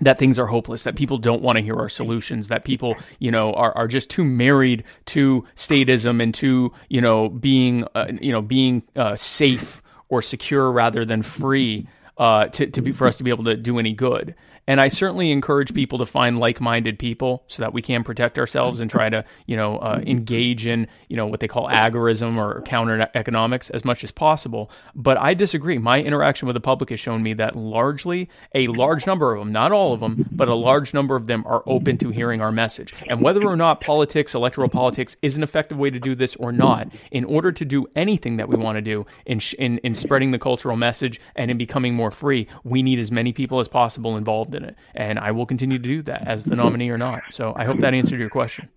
that things are hopeless, that people don't want to hear our solutions, that people, you know, are, are just too married to statism and to, you know, being, uh, you know, being uh, safe or secure rather than free. uh, to, to be for us to be able to do any good. And I certainly encourage people to find like-minded people so that we can protect ourselves and try to, you know, uh, engage in, you know, what they call agorism or counter economics as much as possible. But I disagree. My interaction with the public has shown me that largely a large number of them, not all of them, but a large number of them are open to hearing our message. And whether or not politics, electoral politics, is an effective way to do this or not, in order to do anything that we want to do in, in, in spreading the cultural message and in becoming more free, we need as many people as possible involved in it. And I will continue to do that as the mm-hmm. nominee or not. So I hope that answered your question.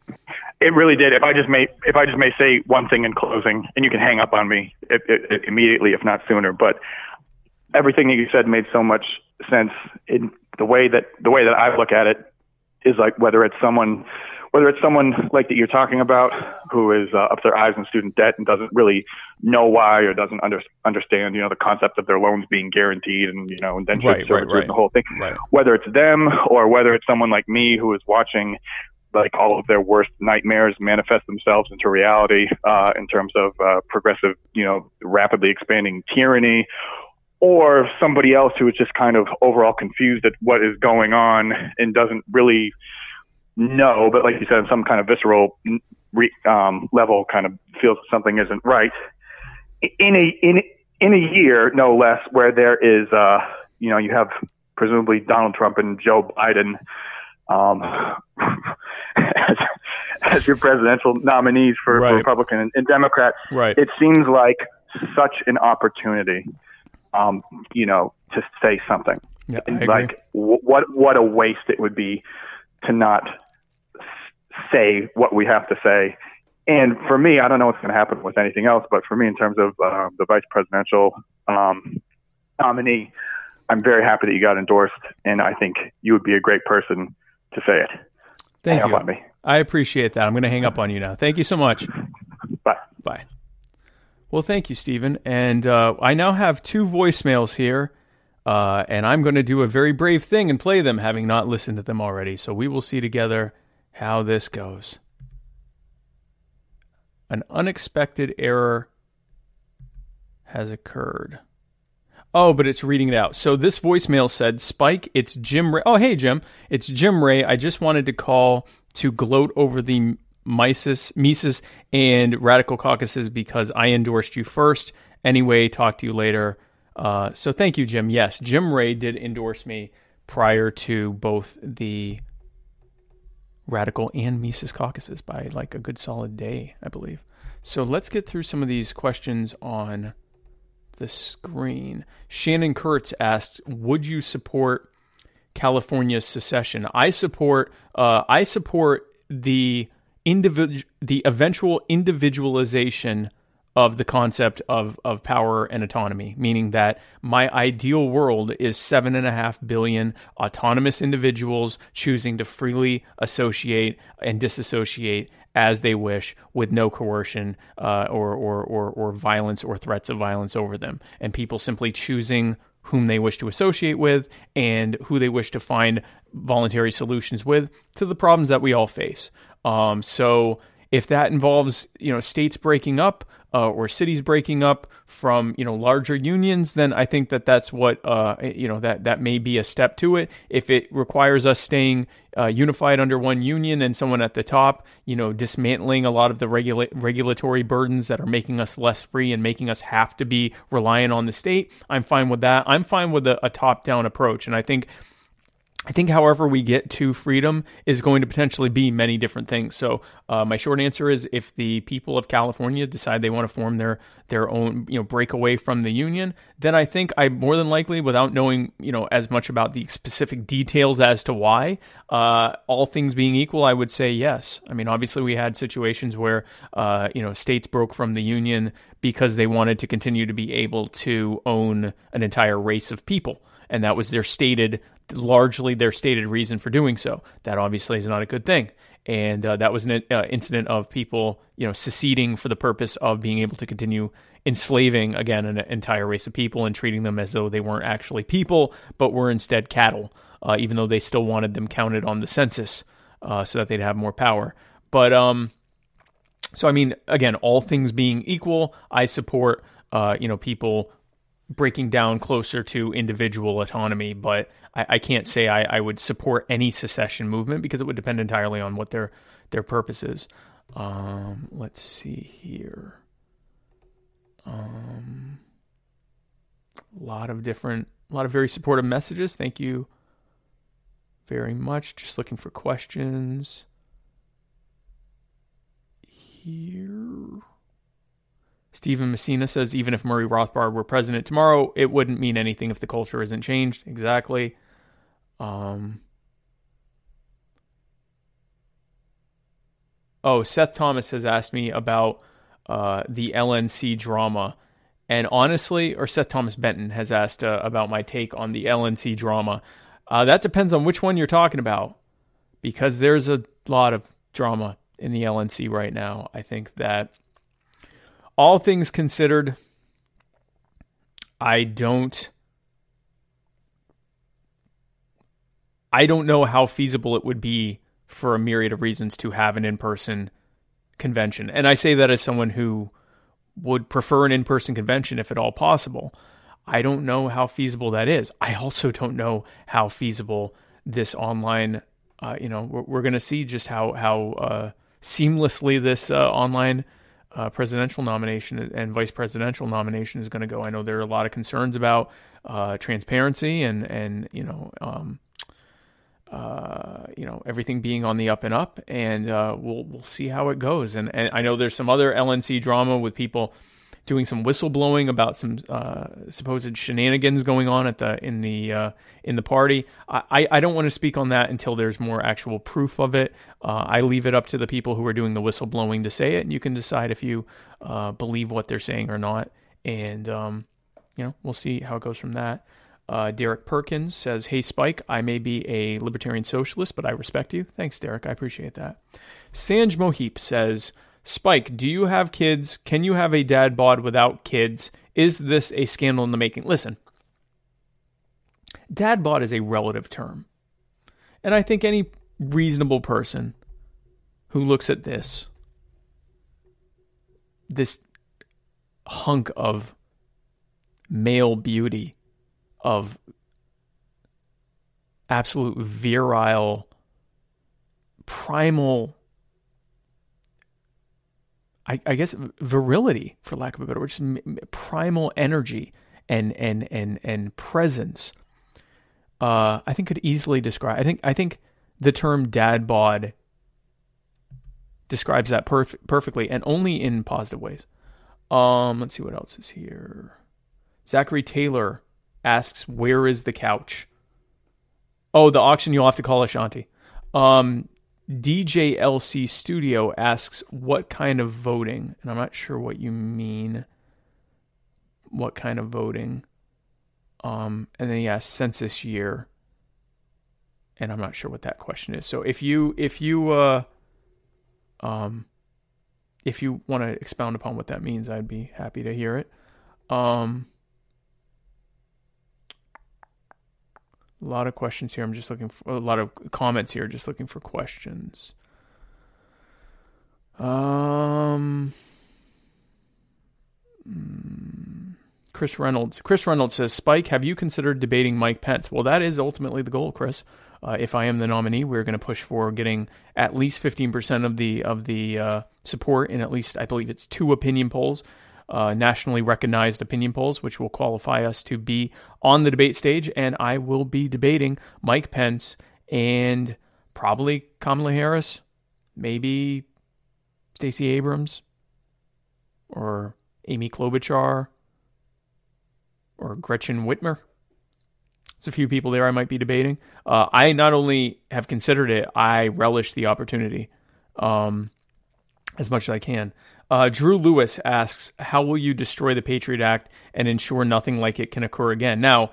It really did. If I just may, if I just may say one thing in closing, and you can hang up on me it, it, immediately, if not sooner. But everything that you said made so much sense. In the way that the way that I look at it is like whether it's someone whether it's someone like that you're talking about who is uh, up their eyes in student debt and doesn't really know why or doesn't under, understand, you know, the concept of their loans being guaranteed and, you know, indentured right, servitude right, right. and the whole thing. Right. Whether it's them or whether it's someone like me who is watching like all of their worst nightmares manifest themselves into reality uh, in terms of uh, progressive, you know, rapidly expanding tyranny or somebody else who is just kind of overall confused at what is going on and doesn't really know, but like you said, some kind of visceral re, um, level kind of feels something isn't right. In a in in a year, no less, where there is, uh, you know, you have presumably Donald Trump and Joe Biden um, as, as your presidential nominees for, Right. for Republican and, and Democrat. Right. It seems like such an opportunity, um, you know, to say something. Yeah, I And, agree. like wh- what what a waste it would be to not say what we have to say. And for me, I don't know what's going to happen with anything else, but for me, in terms of uh, the vice presidential um, nominee, I'm very happy that you got endorsed, and I think you would be a great person to say it. Thank Hang you. up on me. I appreciate that. I'm going to hang up on you now. Thank you so much. Bye. Bye. Well, thank you, Stephen. And uh, I now have two voicemails here, uh, and I'm going to do a very brave thing and play them, having not listened to them already. So we will see together how this goes. An unexpected error has occurred. Oh, but it's reading it out. So this voicemail said, Spike, it's Jim Ray. Oh, hey, Jim. It's Jim Ray. I just wanted to call to gloat over the Mises, Mises and Radical Caucuses because I endorsed you first. Anyway, talk to you later. Uh, so thank you, Jim. Yes, Jim Ray did endorse me prior to both the Radical and Mises caucuses by like a good solid day, I believe. So let's get through some of these questions on the screen. Shannon Kurtz asked, "Would you support California's secession?" I support. Uh, I support the individual, the eventual individualization of the concept of of power and autonomy, meaning that my ideal world is seven and a half billion autonomous individuals choosing to freely associate and disassociate as they wish with no coercion uh, or, or, or, or violence or threats of violence over them, and people simply choosing whom they wish to associate with and who they wish to find voluntary solutions with to the problems that we all face. Um, so if that involves you know states breaking up uh, or cities breaking up from you know larger unions, then I think that that's what uh, you know that that may be a step to it. If it requires us staying uh, unified under one union and someone at the top, you know, dismantling a lot of the regula- regulatory burdens that are making us less free and making us have to be reliant on the state, I'm fine with that. I'm fine with a, a top-down approach, and I think I think, however, we get to freedom is going to potentially be many different things. So, uh, my short answer is, if the people of California decide they want to form their their own, you know, break away from the union, then I think I more than likely, without knowing, you know, as much about the specific details as to why, uh, all things being equal, I would say yes. I mean, obviously, we had situations where, uh, you know, states broke from the union because they wanted to continue to be able to own an entire race of people and that was their stated largely their stated reason for doing so. That obviously is not a good thing. And uh, that was an uh, incident of people you know seceding for the purpose of being able to continue enslaving again an entire race of people and treating them as though they weren't actually people but were instead cattle uh, even though they still wanted them counted on the census uh, so that they'd have more power. But um so i mean again all things being equal i support uh, you know people breaking down closer to individual autonomy, but I, I can't say I, I, would support any secession movement because it would depend entirely on what their their purpose is. Um, let's see here. Um, a lot of different, a lot of very supportive messages. Thank you very much. Just looking for questions here. Stephen Messina says even if Murray Rothbard were president tomorrow, it wouldn't mean anything if the culture isn't changed. Exactly. Um, oh, Seth Thomas has asked me about uh, the LNC drama. And honestly, or Seth Thomas Benton has asked uh, about my take on the LNC drama. Uh, that depends on which one you're talking about, because there's a lot of drama in the LNC right now. I think that all things considered, I don't. I don't know how feasible it would be for a myriad of reasons to have an in person convention. And I say that as someone who would prefer an in person convention if at all possible. I don't know how feasible that is. I also don't know how feasible this online, uh, you know, we're, we're going to see just how, how uh, seamlessly this uh, online uh, presidential nomination and vice presidential nomination is going to go. I know there are a lot of concerns about uh, transparency and and you know um, uh, you know everything being on the up and up, and uh, we'll we'll see how it goes. And and I know there's some other LNC drama with people doing some whistleblowing about some uh, supposed shenanigans going on at the in the uh, in the party. I, I don't want to speak on that until there's more actual proof of it. Uh, I leave it up to the people who are doing the whistleblowing to say it, and you can decide if you uh, believe what they're saying or not. And um, you know, we'll see how it goes from that. Uh, Derek Perkins says, Hey, Spike, I may be a libertarian socialist, but I respect you. Thanks, Derek. I appreciate that. Sanj Mohip says, Spike, do you have kids? Can you have a dad bod without kids? Is this a scandal in the making? Listen, dad bod is a relative term. And I think any reasonable person who looks at this, this hunk of male beauty, of absolute virile, primal I, I guess virility, for lack of a better word, just primal energy and and and and presence. Uh, I think could easily describe. I think I think the term dad bod describes that perf- perfectly, and only in positive ways. Um, let's see what else is here. Zachary Taylor asks, "Where is the couch?" Oh, the auction. You'll have to call Ashanti. Um, DJLC Studio asks what kind of voting, and I'm not sure what you mean. What kind of voting? Um, and then he asks census year, and I'm not sure what that question is. So if you if you uh, um, if you want to expound upon what that means, I'd be happy to hear it. Um, A lot of questions here. I'm just looking for a lot of comments here. Just looking for questions. Um, hmm, Chris Reynolds. Chris Reynolds says, "Spike, have you considered debating Mike Pence?" Well, that is ultimately the goal, Chris. Uh, if I am the nominee, we're going to push for getting at least 15% of the of the uh, support in at least, I believe it's two opinion polls uh, nationally recognized opinion polls, which will qualify us to be on the debate stage. And I will be debating Mike Pence and probably Kamala Harris, maybe Stacey Abrams or Amy Klobuchar or Gretchen Whitmer. It's a few people there I might be debating. Uh, I not only have considered it, I relish the opportunity um, as much as I can. Uh, Drew Lewis asks, "How will you destroy the Patriot Act and ensure nothing like it can occur again?" Now,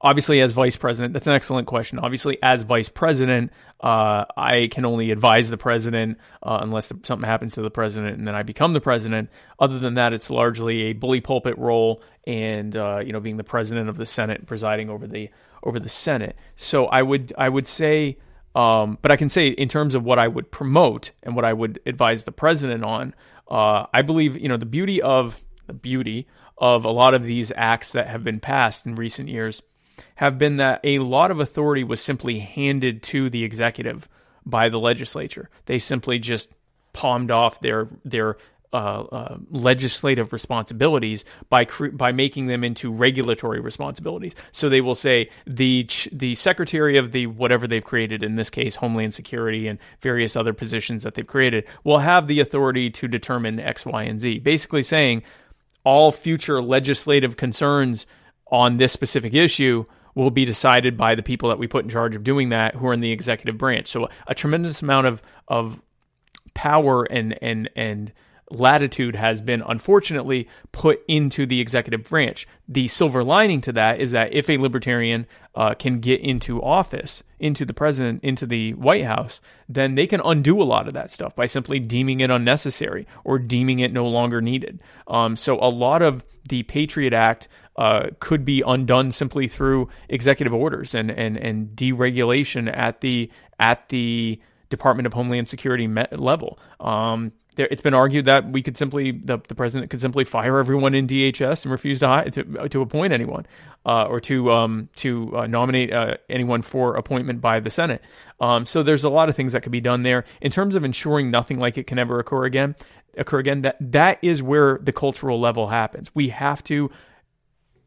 obviously, as vice president, that's an excellent question. Obviously, as vice president, uh, I can only advise the president uh, unless something happens to the president, and then I become the president. Other than that, it's largely a bully pulpit role, and uh, you know, being the president of the Senate, and presiding over the over the Senate. So I would I would say. Um, but I can say in terms of what I would promote and what I would advise the president on, uh, I believe you know the beauty of the beauty of a lot of these acts that have been passed in recent years have been that a lot of authority was simply handed to the executive by the legislature. They simply just palmed off their their uh, uh, legislative responsibilities by by making them into regulatory responsibilities. So they will say the ch- the secretary of the whatever they've created in this case Homeland Security and various other positions that they've created will have the authority to determine X, Y, and Z. Basically saying all future legislative concerns on this specific issue will be decided by the people that we put in charge of doing that who are in the executive branch. So a tremendous amount of of power and and and latitude has been unfortunately put into the executive branch. The silver lining to that is that if a libertarian uh, can get into office, into the president, into the White House, then they can undo a lot of that stuff by simply deeming it unnecessary or deeming it no longer needed. Um, so a lot of the Patriot Act uh, could be undone simply through executive orders and and and deregulation at the at the Department of Homeland Security level. Um, there, it's been argued that we could simply the, the president could simply fire everyone in DHS and refuse to to, to appoint anyone uh, or to um, to uh, nominate uh, anyone for appointment by the Senate. Um, so there's a lot of things that could be done there in terms of ensuring nothing like it can ever occur again. Occur again. That that is where the cultural level happens. We have to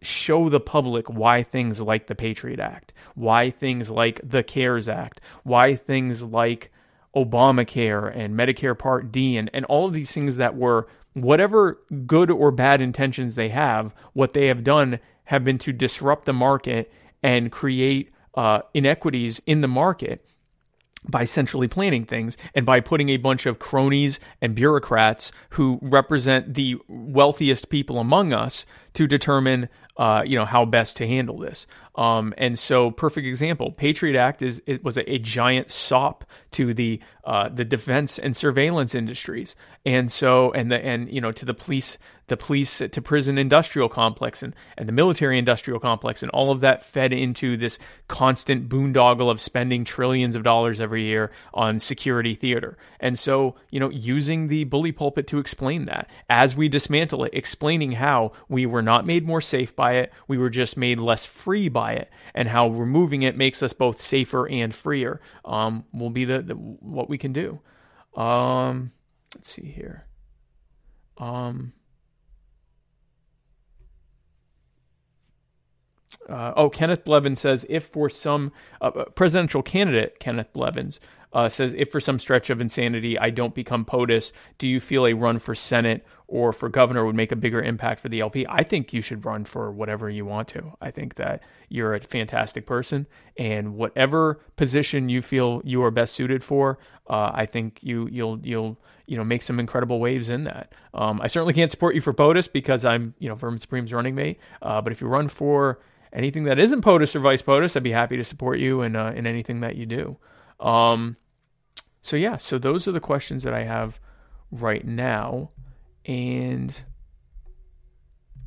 show the public why things like the Patriot Act, why things like the CARES Act, why things like Obamacare and Medicare Part D and, and all of these things that were whatever good or bad intentions they have, what they have done have been to disrupt the market and create uh, inequities in the market by centrally planning things and by putting a bunch of cronies and bureaucrats who represent the wealthiest people among us to determine uh, you know how best to handle this. Um, and so, perfect example, Patriot Act is it was a, a giant sop to the uh, the defense and surveillance industries, and so and the and you know to the police the police to prison industrial complex and, and the military industrial complex and all of that fed into this constant boondoggle of spending trillions of dollars every year on security theater. And so, you know, using the bully pulpit to explain that as we dismantle it, explaining how we were not made more safe by it, we were just made less free by it, and how removing it makes us both safer and freer um, will be the, the what we can do. Um, let's see here. Um, Uh, oh, Kenneth Blevins says if for some uh, uh, presidential candidate, Kenneth Blevins uh, says if for some stretch of insanity I don't become POTUS, do you feel a run for Senate or for governor would make a bigger impact for the LP? I think you should run for whatever you want to. I think that you're a fantastic person, and whatever position you feel you are best suited for, uh, I think you you'll you'll you know make some incredible waves in that. Um, I certainly can't support you for POTUS because I'm you know Vermin Supreme's running mate, uh, but if you run for anything that isn't POTUS or Vice POTUS, I'd be happy to support you in uh, in anything that you do. Um, so yeah, so those are the questions that I have right now, and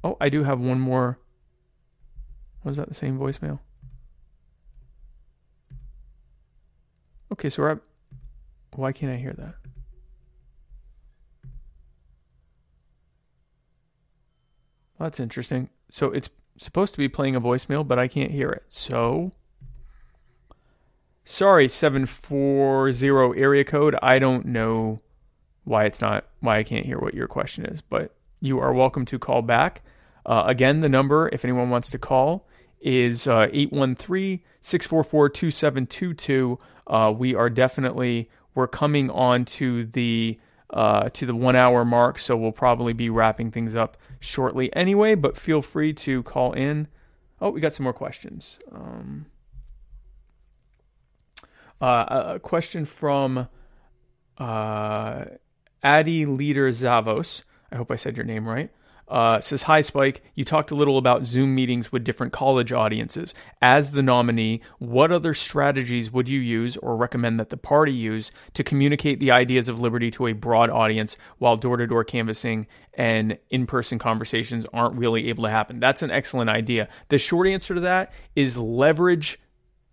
oh, I do have one more. Was that the same voicemail? Okay, so we're at. Why can't I hear that? that's interesting. So it's supposed to be playing a voicemail, but I can't hear it. So, sorry, 740 area code. I don't know why it's not, why I can't hear what your question is, but you are welcome to call back. Uh, again, the number, if anyone wants to call, is uh, 813 644 2722. Uh, we are definitely, we're coming on to the uh, to the one hour mark, so we'll probably be wrapping things up shortly anyway. But feel free to call in. Oh, we got some more questions. Um, uh, a question from uh, Addy Leader Zavos. I hope I said your name right. Uh, says, Hi, Spike. You talked a little about Zoom meetings with different college audiences. As the nominee, what other strategies would you use or recommend that the party use to communicate the ideas of liberty to a broad audience while door to door canvassing and in person conversations aren't really able to happen? That's an excellent idea. The short answer to that is leverage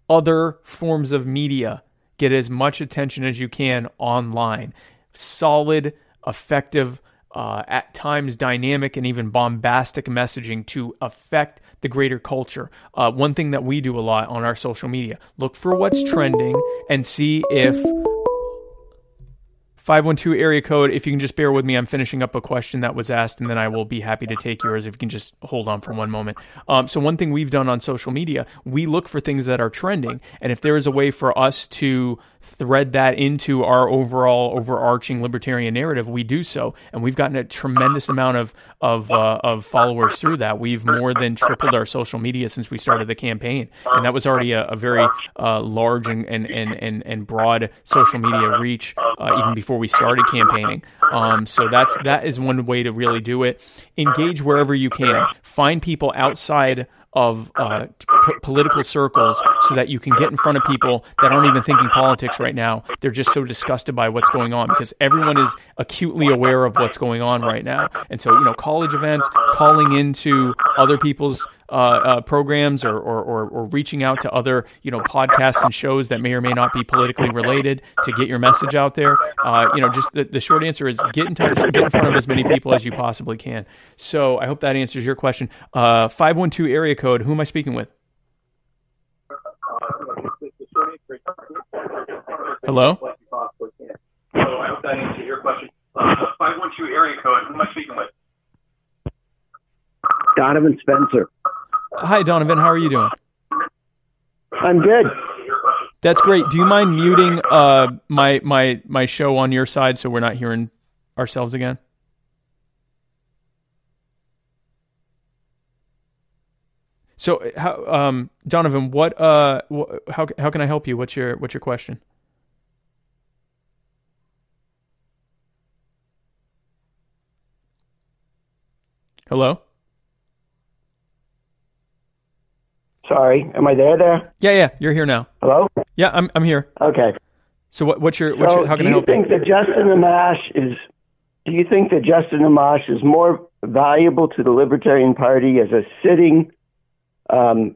other forms of media. Get as much attention as you can online. Solid, effective uh, at times dynamic and even bombastic messaging to affect the greater culture. Uh, one thing that we do a lot on our social media look for what's trending and see if 512 area code. If you can just bear with me, I'm finishing up a question that was asked, and then I will be happy to take yours if you can just hold on for one moment. Um, so, one thing we've done on social media, we look for things that are trending. And if there is a way for us to thread that into our overall overarching libertarian narrative, we do so. And we've gotten a tremendous amount of, of, uh, of followers through that. We've more than tripled our social media since we started the campaign. And that was already a, a very uh, large and, and, and, and, broad social media reach uh, even before we started campaigning. Um, so that's that is one way to really do it. Engage wherever you can. Find people outside of uh, p- political circles so that you can get in front of people that aren't even thinking politics right now. They're just so disgusted by what's going on because everyone is acutely aware of what's going on right now. And so, you know, college events, calling into other people's uh, uh, programs or, or, or, or, reaching out to other you know podcasts and shows that may or may not be politically related to get your message out there. Uh, you know, just the, the short answer is get in touch, get in front of as many people as you possibly can. So I hope that answers your question. Uh, five one two area code. Who am I speaking with? Hello. So I hope that answers your question. Uh, five one two area code. Who am I speaking with? Donovan Spencer. Hi, Donovan. How are you doing? I'm good. That's great. Do you mind muting uh, my my my show on your side so we're not hearing ourselves again? So, how, um, Donovan, what, uh, wh- how how can I help you? What's your what's your question? Hello. Sorry, am I there? There? Yeah, yeah, you're here now. Hello? Yeah, I'm I'm here. Okay. So what, what's your what's so your, how can do I you help think you? that Justin Amash is? Do you think that Justin Amash is more valuable to the Libertarian Party as a sitting um,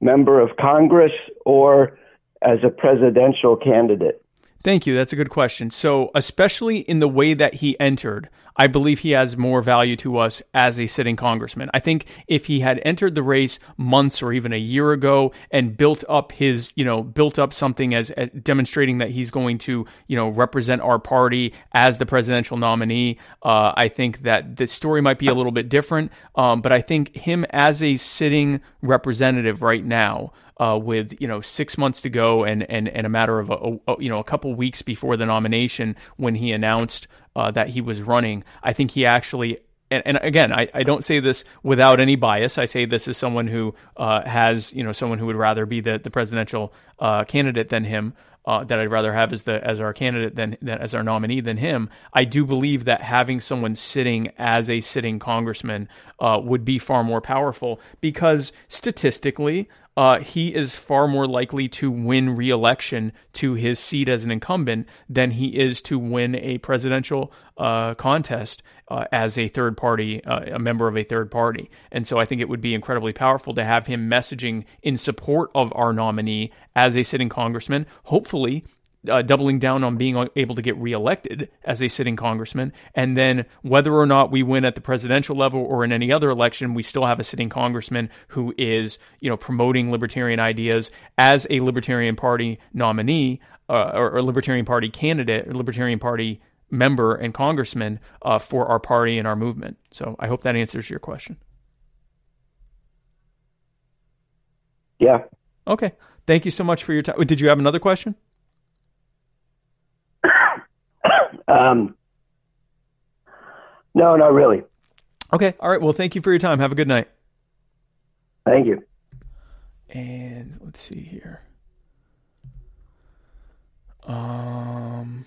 member of Congress or as a presidential candidate? Thank you. That's a good question. So, especially in the way that he entered, I believe he has more value to us as a sitting congressman. I think if he had entered the race months or even a year ago and built up his, you know, built up something as, as demonstrating that he's going to, you know, represent our party as the presidential nominee, uh, I think that the story might be a little bit different. Um, but I think him as a sitting representative right now, uh, with you know six months to go and and, and a matter of a, a, you know a couple weeks before the nomination when he announced uh, that he was running, I think he actually. And, and again, I, I don't say this without any bias. I say this as someone who uh, has, you know, someone who would rather be the, the presidential uh, candidate than him. Uh, that I'd rather have as the as our candidate than, than as our nominee than him. I do believe that having someone sitting as a sitting congressman uh, would be far more powerful because statistically, uh, he is far more likely to win re-election to his seat as an incumbent than he is to win a presidential uh, contest uh, as a third party, uh, a member of a third party. And so I think it would be incredibly powerful to have him messaging in support of our nominee as a sitting congressman. Hopefully, uh, doubling down on being able to get reelected as a sitting congressman. And then whether or not we win at the presidential level or in any other election, we still have a sitting congressman who is, you know, promoting libertarian ideas as a Libertarian Party nominee uh, or, or, Libertarian Party candidate, or Libertarian Party member and congressman uh, for our party and our movement. So I hope that answers your question. Yeah. Okay. Thank you so much for your time. Did you have another question? Um, no, not really. Okay. All right. Well, thank you for your time. Have a good night. Thank you. And let's see here. Um,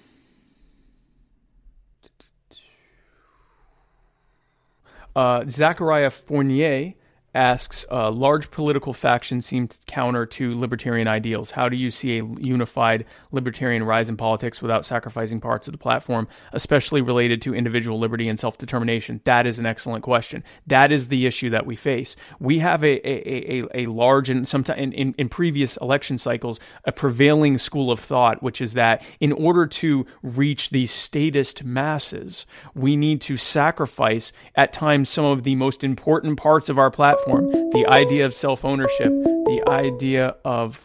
uh, Zachariah Fournier asks, uh, large political factions seem to counter to libertarian ideals. How do you see a unified libertarian rise in politics without sacrificing parts of the platform, especially related to individual liberty and self determination? That is an excellent question. That is the issue that we face. We have a, a, a, a large and sometimes in, in, in previous election cycles, a prevailing school of thought, which is that in order to reach the statist masses, we need to sacrifice at times some of the most important parts of our platform the idea of self ownership, the idea of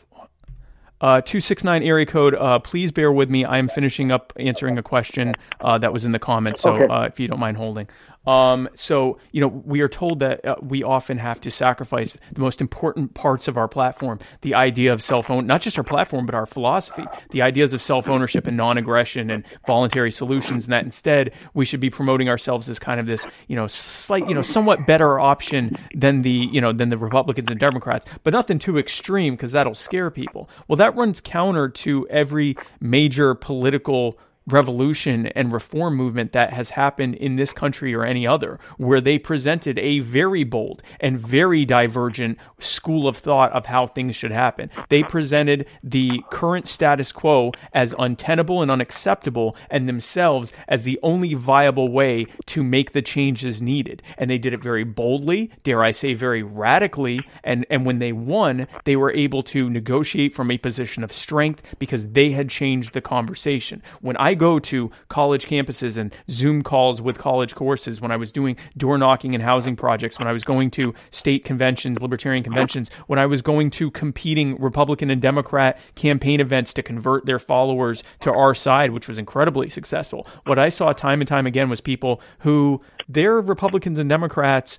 uh, 269 area code, uh, please bear with me. I'm finishing up answering a question uh, that was in the comments, so Okay. uh, if you don't mind holding. Um, so, you know, we are told that uh, we often have to sacrifice the most important parts of our platform the idea of self own, not just our platform, but our philosophy, the ideas of self ownership and non aggression and voluntary solutions, and that instead we should be promoting ourselves as kind of this, you know, slight, you know, somewhat better option than the, you know, than the Republicans and Democrats, but nothing too extreme because that'll scare people. Well, that runs counter to every major political revolution and reform movement that has happened in this country or any other, where they presented a very bold and very divergent school of thought of how things should happen. They presented the current status quo as untenable and unacceptable, and themselves as the only viable way to make the changes needed. And they did it very boldly, dare I say, very radically. And, and when they won, they were able to negotiate from a position of strength because they had changed the conversation. When I go to college campuses and Zoom calls with college courses, when I was doing door knocking and housing projects, when I was going to state conventions, libertarian conventions, when I was going to competing Republican and Democrat campaign events to convert their followers to our side, which was incredibly successful. What I saw time and time again was people who they're Republicans and Democrats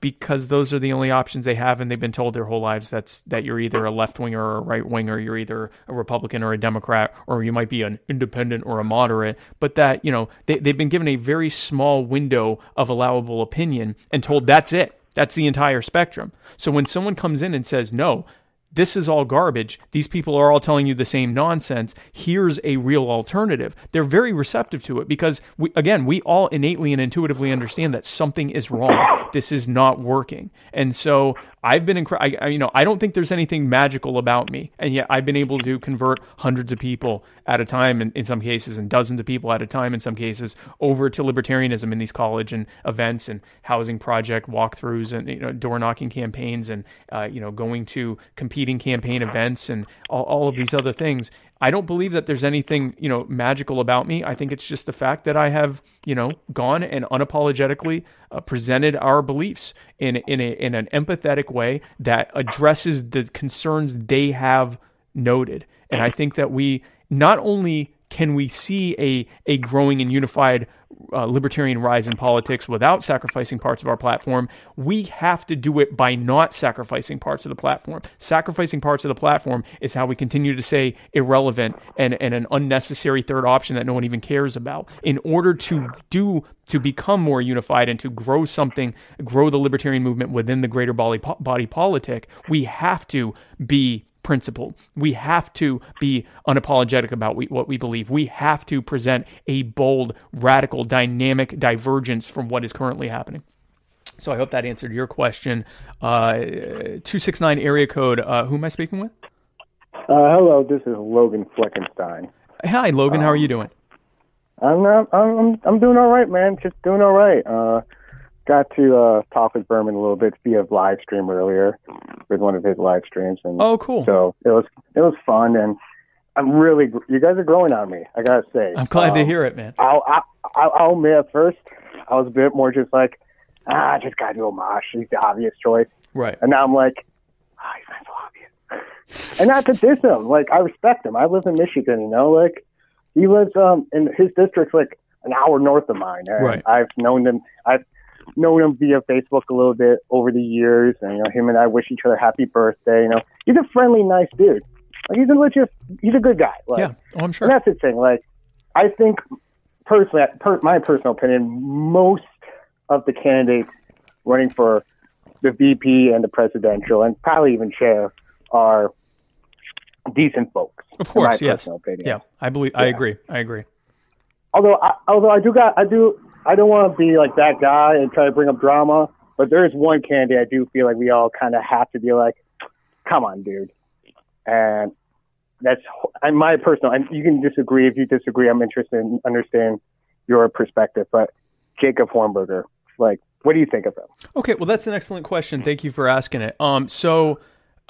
because those are the only options they have and they've been told their whole lives that's that you're either a left winger or a right winger you're either a republican or a democrat or you might be an independent or a moderate. But that you know they, they've been given a very small window of allowable opinion and told that's it. That's the entire spectrum. So when someone comes in and says no this is all garbage. These people are all telling you the same nonsense. Here's a real alternative. They're very receptive to it because, we, again, we all innately and intuitively understand that something is wrong. This is not working. And so I've been, incre- I, I, you know, I don't think there's anything magical about me. And yet I've been able to convert hundreds of people at a time in, in some cases and dozens of people at a time in some cases over to libertarianism in these college and events and housing project walkthroughs and, you know, door knocking campaigns and, uh, you know, going to competing campaign events and all, all of these other things. I don't believe that there's anything, you know, magical about me. I think it's just the fact that I have, you know, gone and unapologetically uh, presented our beliefs in in a in an empathetic way that addresses the concerns they have noted. And I think that we not only can we see a a growing and unified uh, libertarian rise in politics without sacrificing parts of our platform, we have to do it by not sacrificing parts of the platform. Sacrificing parts of the platform is how we continue to say irrelevant and, and an unnecessary third option that no one even cares about. In order to do to become more unified and to grow something, grow the libertarian movement within the greater body, body politic, we have to be principled. We have to be unapologetic about we, what we believe. We have to present a bold, radical, dynamic divergence from what is currently happening. So I hope that answered your question. Uh, 269 area code. Uh, who am I speaking with? Uh, hello, this is Logan Fleckenstein. Hi, Logan. how are you doing? I'm not, I'm I'm doing all right, man. Just doing all right. Got to uh, talk with Vermin a little bit via live stream earlier with one of his live streams, and Oh, cool. so it was it was fun, and I'm really you guys are growing on me. I gotta say. I'm glad to Um, hear it, man. I'll, I, I'll I'll admit at first I was a bit more just like ah, I just gotta do Amash. He's the obvious choice, Right. and now I'm like ah, he's not so obvious. and not to diss him, like I respect him. I live in Michigan, you know, like he lives um in his district's like an hour north of mine. and Right. I've known him. I've known him via Facebook a little bit over the years, and you know, him and I wish each other happy birthday. You know, he's a friendly, nice dude. Like he's a legit, he's a good guy. Like, Yeah. Oh, I'm sure. that's the thing. Like, I think personally, per, my personal opinion, most of the candidates running for the VP and the presidential, and probably even chair, are decent folks. Of in course, my yes. opinion. Yeah, I believe. I agree. I agree. Although, I, although I do got, I do, I don't want to be like that guy and try to bring up drama. But there is one candidate I do feel like we all kind of have to be like, come on, dude. And that's my personal. And you can disagree if you disagree. I'm interested in understanding your perspective. But Jacob Hornberger, like, what do you think of him? Okay, well, that's an excellent question. Thank you for asking it. Um, so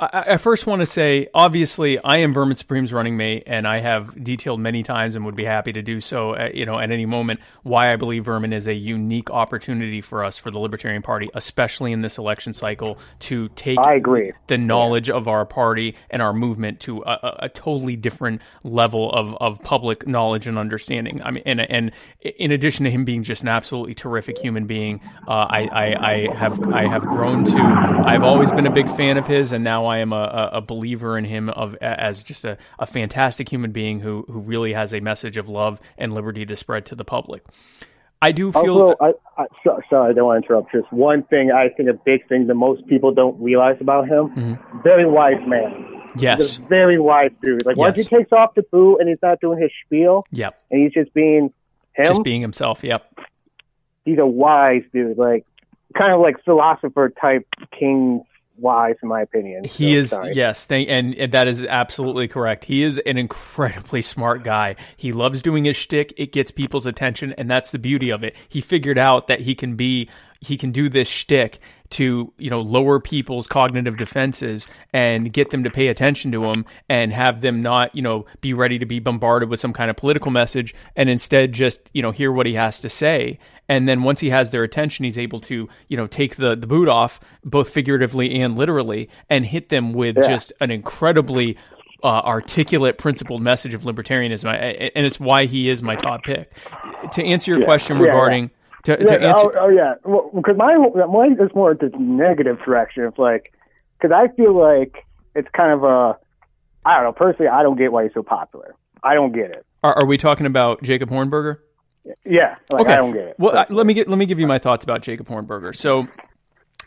I, I first want to say, obviously, I am Vermin Supreme's running mate, and I have detailed many times and would be happy to do so, at, you know, at any moment, why I believe Vermin is a unique opportunity for us, for the Libertarian Party, especially in this election cycle, to take I agree. the knowledge of our party and our movement to a, a, a totally different level of, of public knowledge and understanding. I mean, and and in addition to him being just an absolutely terrific human being, uh, I, I I have I have grown to. I've always been a big fan of his, and now I am a, a, believer in him of as just a, a fantastic human being who who really has a message of love and liberty to spread to the public. I do feel. Also, I, I, so, sorry, I don't want to interrupt. Just one thing, I think a big thing that most people don't realize about him: very wise man. Mm-hmm. Yes. He's a very wise dude. Like once he takes off the boot and he's not doing his spiel, Yep. and he's just being him, Just being himself. Yep. he's a wise dude. Like kind of like philosopher type king wise, in my opinion. He So, is sorry. yes, thank, and, and that is absolutely correct. He is an incredibly smart guy. He loves doing his shtick. It gets people's attention, and that's the beauty of it. He figured out that he can be he can do this shtick to you know lower people's cognitive defenses and get them to pay attention to him and have them not you know be ready to be bombarded with some kind of political message and instead just you know hear what he has to say and then once he has their attention he's able to you know take the the boot off both figuratively and literally and hit them with Yeah. just an incredibly uh, articulate principled message of libertarianism I- and it's why he is my top pick to answer your Yeah. question Yeah, regarding to, Yeah, to answer oh, oh yeah, because my mine is more this negative direction. It's like because I feel like it's kind of a I don't know. Personally, I don't get why he's so popular. I don't get it. are, are we talking about Jacob Hornberger Yeah, like I don't get it. Well, I, let me get let me give you my thoughts about Jacob Hornberger. So,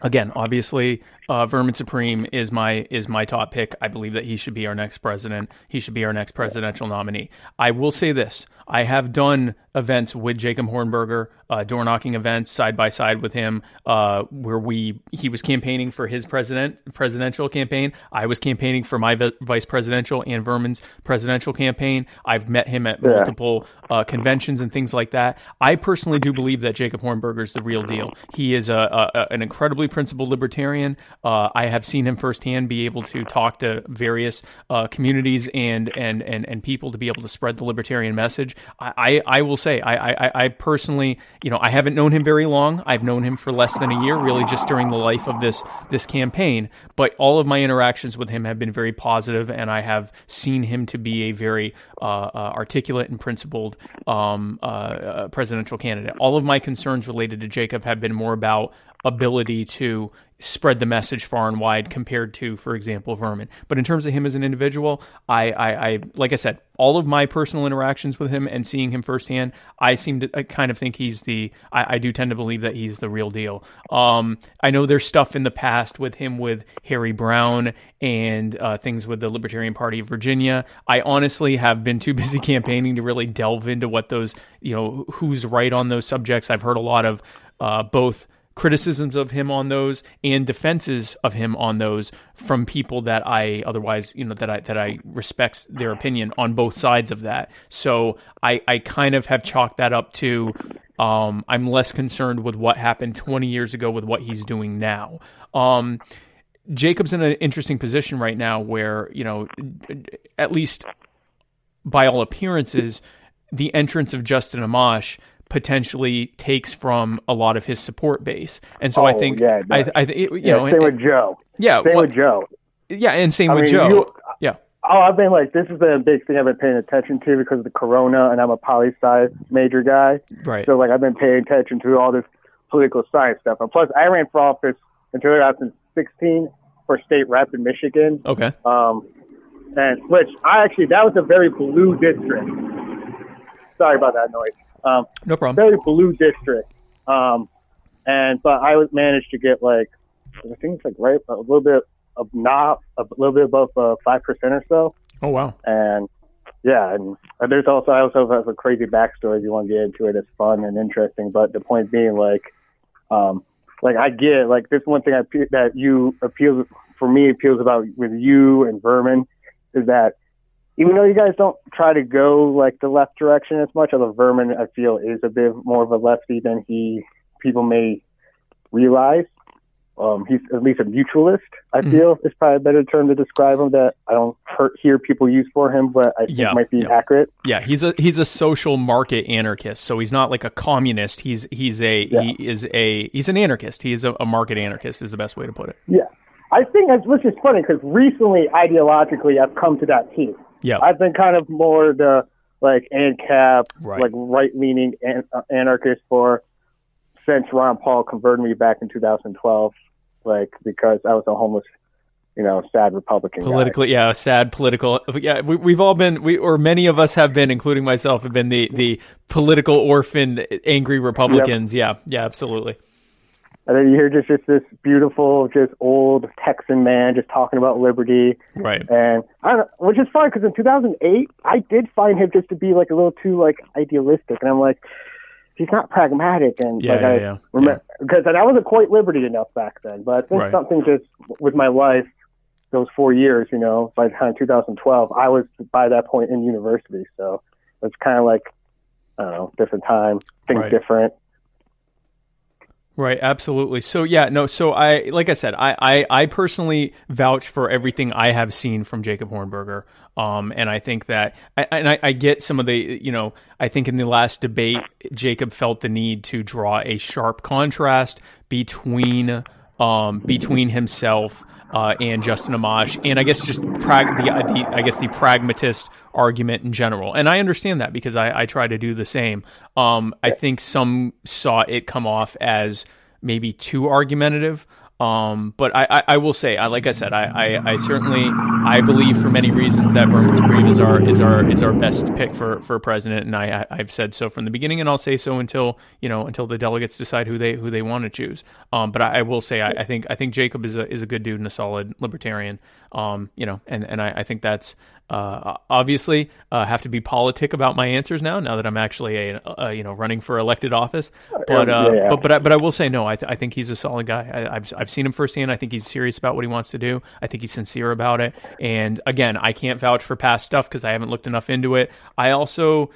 again, obviously, uh, Vermin Supreme is my is my top pick. I believe that he should be our next president. He should be our next presidential nominee. I will say this: I have done events with Jacob Hornberger, uh, door knocking events side by side with him, uh, where we he was campaigning for his president presidential campaign. I was campaigning for my vi- vice presidential and Vermin's presidential campaign. I've met him at Yeah. multiple uh, conventions and things like that. I personally do believe that Jacob Hornberger is the real deal. He is a, a, a- an incredibly principled libertarian. Uh, I have seen him firsthand be able to talk to various uh, communities and, and and and people to be able to spread the libertarian message. I, I, I will say I, I I personally you know I haven't known him very long. I've known him for less than a year, really just during the life of this this campaign. But all of my interactions with him have been very positive, and I have seen him to be a very uh, uh, articulate and principled um, uh, uh, presidential candidate. All of my concerns related to Jacob have been more about ability to spread the message far and wide compared to, for example, Vermin. But in terms of him as an individual, I, I, I like I said, all of my personal interactions with him and seeing him firsthand, I seem to I kind of think he's the. I, I do tend to believe that he's the real deal. Um, I know there's stuff in the past with him with Harry Browne and uh, things with the Libertarian Party of Virginia. I honestly have been too busy campaigning to really delve into what those, you know, who's right on those subjects. I've heard a lot of uh, both criticisms of him on those and defenses of him on those from people that I otherwise you know that I that I respect their opinion on both sides of that. So I I kind of have chalked that up to um, I'm less concerned with what happened 20 years ago with what he's doing now. Um, Jacob's in an interesting position right now where you know at least by all appearances the entrance of Justin Amash potentially takes from a lot of his support base. And so I Oh, think yeah, I. I think, you yeah, know same and- with Joe. yeah, same with Joe. yeah, and same I with mean, Joe. you- yeah. Oh, I've been like this has been a big thing I've been paying attention to because of the corona, and I'm a poli sci major guy. Right. So like I've been paying attention to all this political science stuff, and plus I ran for office in 2016 for state rep in Michigan. Okay. Um, and which I actually that was a very blue district. Sorry about that noise. Um, No problem. Very blue district. Um, and but I was managed to get like I think it's like right a little bit of not a little bit above uh, five percent or so. Oh wow. And yeah, and uh, there's also I also have a crazy backstory if you want to get into it. It's fun and interesting. But the point being, like, um, like I get like this one thing I, that you appeals for me appeals about with you and Vermin is that even though you guys don't try to go like the left direction as much, although Vermin I feel is a bit more of a lefty than he people may realize. Um, he's at least a mutualist. I Mhm. feel is probably a better term to describe him that I don't hear- hear people use for him, but I think Yeah, might be yeah. accurate. Yeah, he's a he's a social market anarchist. So he's not like a communist. He's he's a he is a he's an anarchist. He is a, a market anarchist is the best way to put it. Yeah, I think that's which is funny because recently ideologically I've come to that team. Yeah. I've been kind of more the like ANCAP, Right. like right leaning an- anarchist for since Ron Paul converted me back in 2012, like because I was a homeless, you know, sad Republican. guy. Politically, yeah, sad political. Yeah, we, we've all been, we or many of us have been, including myself, have been the the political orphan, angry Republicans. Yeah, yeah, absolutely. And then you hear just, just this beautiful, just old Texan man just talking about liberty. Right. And I don't, which is fine because in 2008, I did find him just to be like a little too like idealistic, and I'm like, he's not pragmatic. And Yeah, like yeah, I yeah, remember because I wasn't quite liberty enough back then, but I think Right. something just with my life, those four years, you know, by the time 2012, I was by that point in university, so it's kind of like I don't know, different time, things Right. different. Right, absolutely. So yeah, no, so I like I said, I, I I personally vouch for everything I have seen from Jacob Hornberger. Um, and I think that I, and I, I get some of the you know I think in the last debate Jacob felt the need to draw a sharp contrast between um between himself uh, and Justin Amash, and I guess just prag- the, the I guess the pragmatist argument in general. And I understand that because I, I try to do the same. Um, I think some saw it come off as maybe too argumentative. Um, but I, I, I will say, I like I said, I, I, I certainly I believe for many reasons that Vermin Supreme is our is our is our best pick for, for president, and I, I I've said so from the beginning, and I'll say so until you know until the delegates decide who they who they want to choose. Um, but I, I will say I, I think I think Jacob is a is a good dude and a solid libertarian. Um, you know, and and I, I think that's uh, obviously uh, have to be politic about my answers now. Now that I'm actually a, a you know running for elected office, but uh, Yeah, but but I, but I will say no. I, th- I think he's a solid guy. I, I've I've seen him firsthand. I think he's serious about what he wants to do. I think he's sincere about it. And again, I can't vouch for past stuff because I haven't looked enough into it. I also.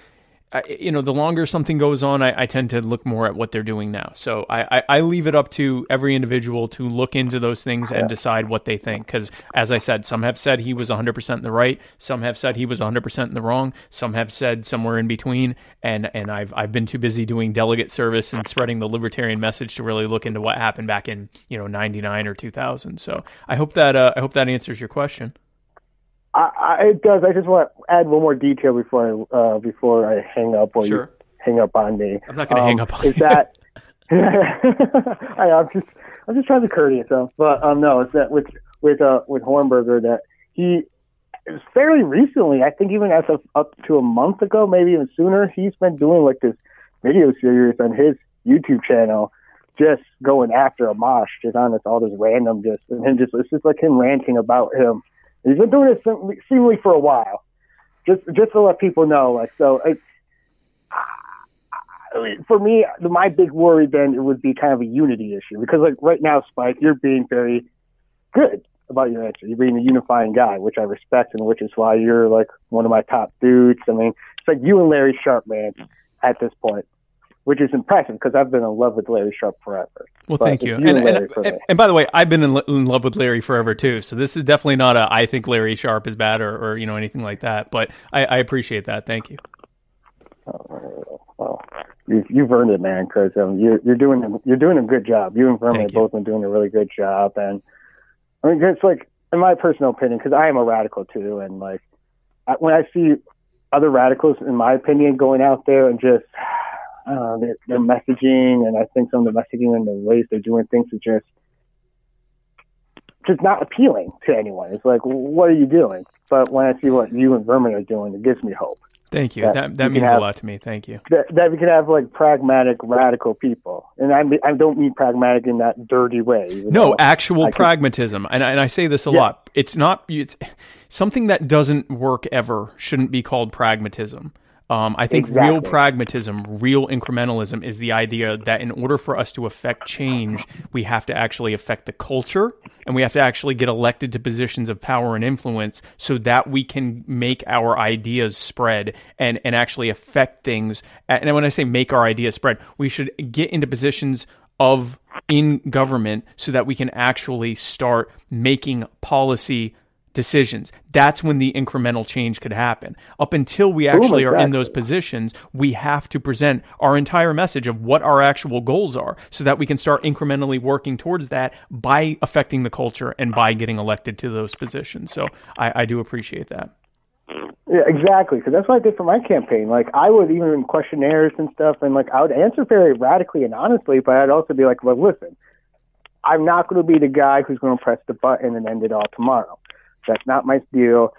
I, you know, the longer something goes on, I, I tend to look more at what they're doing now. So I, I, I leave it up to every individual to look into those things and decide what they think. Because as I said, some have said he was 100% in the right, some have said he was 100% in the wrong, some have said somewhere in between. And and I've I've been too busy doing delegate service and spreading the libertarian message to really look into what happened back in you know 99 or 2000. So I hope that uh, I hope that answers your question. I, I, it does. I just want to add one more detail before I uh, before I hang up or Sure. you hang up on me. I'm not gonna hang up on is you. that I, I'm just I'm just trying to be courteous yourself, but um no, it's that with with uh with Hornberger that he fairly recently, I think even as of up to a month ago, maybe even sooner, he's been doing like this video series on his YouTube channel, just going after Amash, just on this all this random just and him just it's just like him ranting about him. He's been doing it seem- seemingly for a while, just just to let people know. Like so, it's for me, my big worry then it would be kind of a unity issue because like right now, Spike, you're being very good about your answer. You're being a unifying guy, which I respect, and which is why you're like one of my top dudes. I mean, it's like you and Larry Sharpe, man, at this point, which is impressive because I've been in love with Larry Sharpe forever. Well, But thank you. and And, and, and, by the way, I've been in, in love with Larry forever too. So this is definitely not a I think Larry Sharpe is bad or, or you know anything like that. But I, I appreciate that. Thank you. well, you, you've earned it, man, because um, you're you're doing a- you're doing a good job. You and Vermin have both been doing a really good job, and I mean, it's like in my personal opinion, because I am a radical too, and like I, when I see other radicals, in my opinion, going out there and just I their, their messaging, and I think some of the messaging and the ways they're doing things is just just not appealing to anyone. It's like, what are you doing? But when I see what you and Vermin are doing, it gives me hope Thank you. That That that can means a lot to me. Thank you. that, that we can have like pragmatic, radical people. And I mean, I don't mean pragmatic in that dirty way. No, actual I can- pragmatism, and I, and I say this a Yeah. lot. It's not it's something that doesn't work ever shouldn't be called pragmatism. Um, I think real pragmatism, real incrementalism is the idea that in order for us to affect change, we have to actually affect the culture and we have to actually get elected to positions of power and influence so that we can make our ideas spread and, and actually affect things. And when I say make our ideas spread, we should get into positions of in government so that we can actually start making policy decisions. That's when the incremental change could happen. Up until we oh actually are in those positions, we have to present our entire message of what our actual goals are so that we can start incrementally working towards that by affecting the culture and by getting elected to those positions. So I, I do appreciate that. Yeah, exactly. Because that's what I did for my campaign. Like, I would even in questionnaires and stuff, and like, I would answer very radically and honestly, but I'd also be like, well, listen, I'm not going to be the guy who's going to press the button and end it all tomorrow. That's not my deal.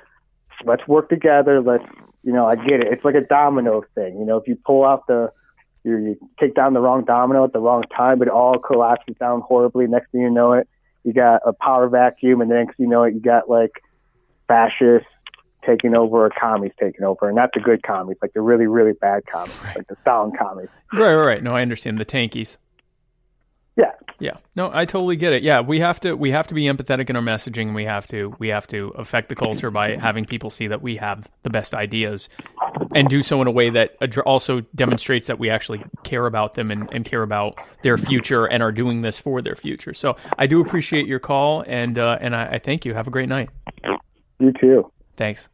Let's work together. Let's, you know, I get it. It's like a domino thing. You know, if you pull out the, you, you take down the wrong domino at the wrong time, it all collapses down horribly. Next thing you know it, you got a power vacuum, and next thing you know it, you got like fascists taking over or commies taking over, and not the good commies, like the really, really bad commies, like the Stalin commies. Right, right, right. No, I understand the tankies. Yeah. Yeah. No, I totally get it. Yeah, we have to we have to be empathetic in our messaging. We have to we have to affect the culture by having people see that we have the best ideas and do so in a way that also demonstrates that we actually care about them and, and care about their future and are doing this for their future. So I do appreciate your call and uh, and I, I thank you. Have a great night. You too. Thanks.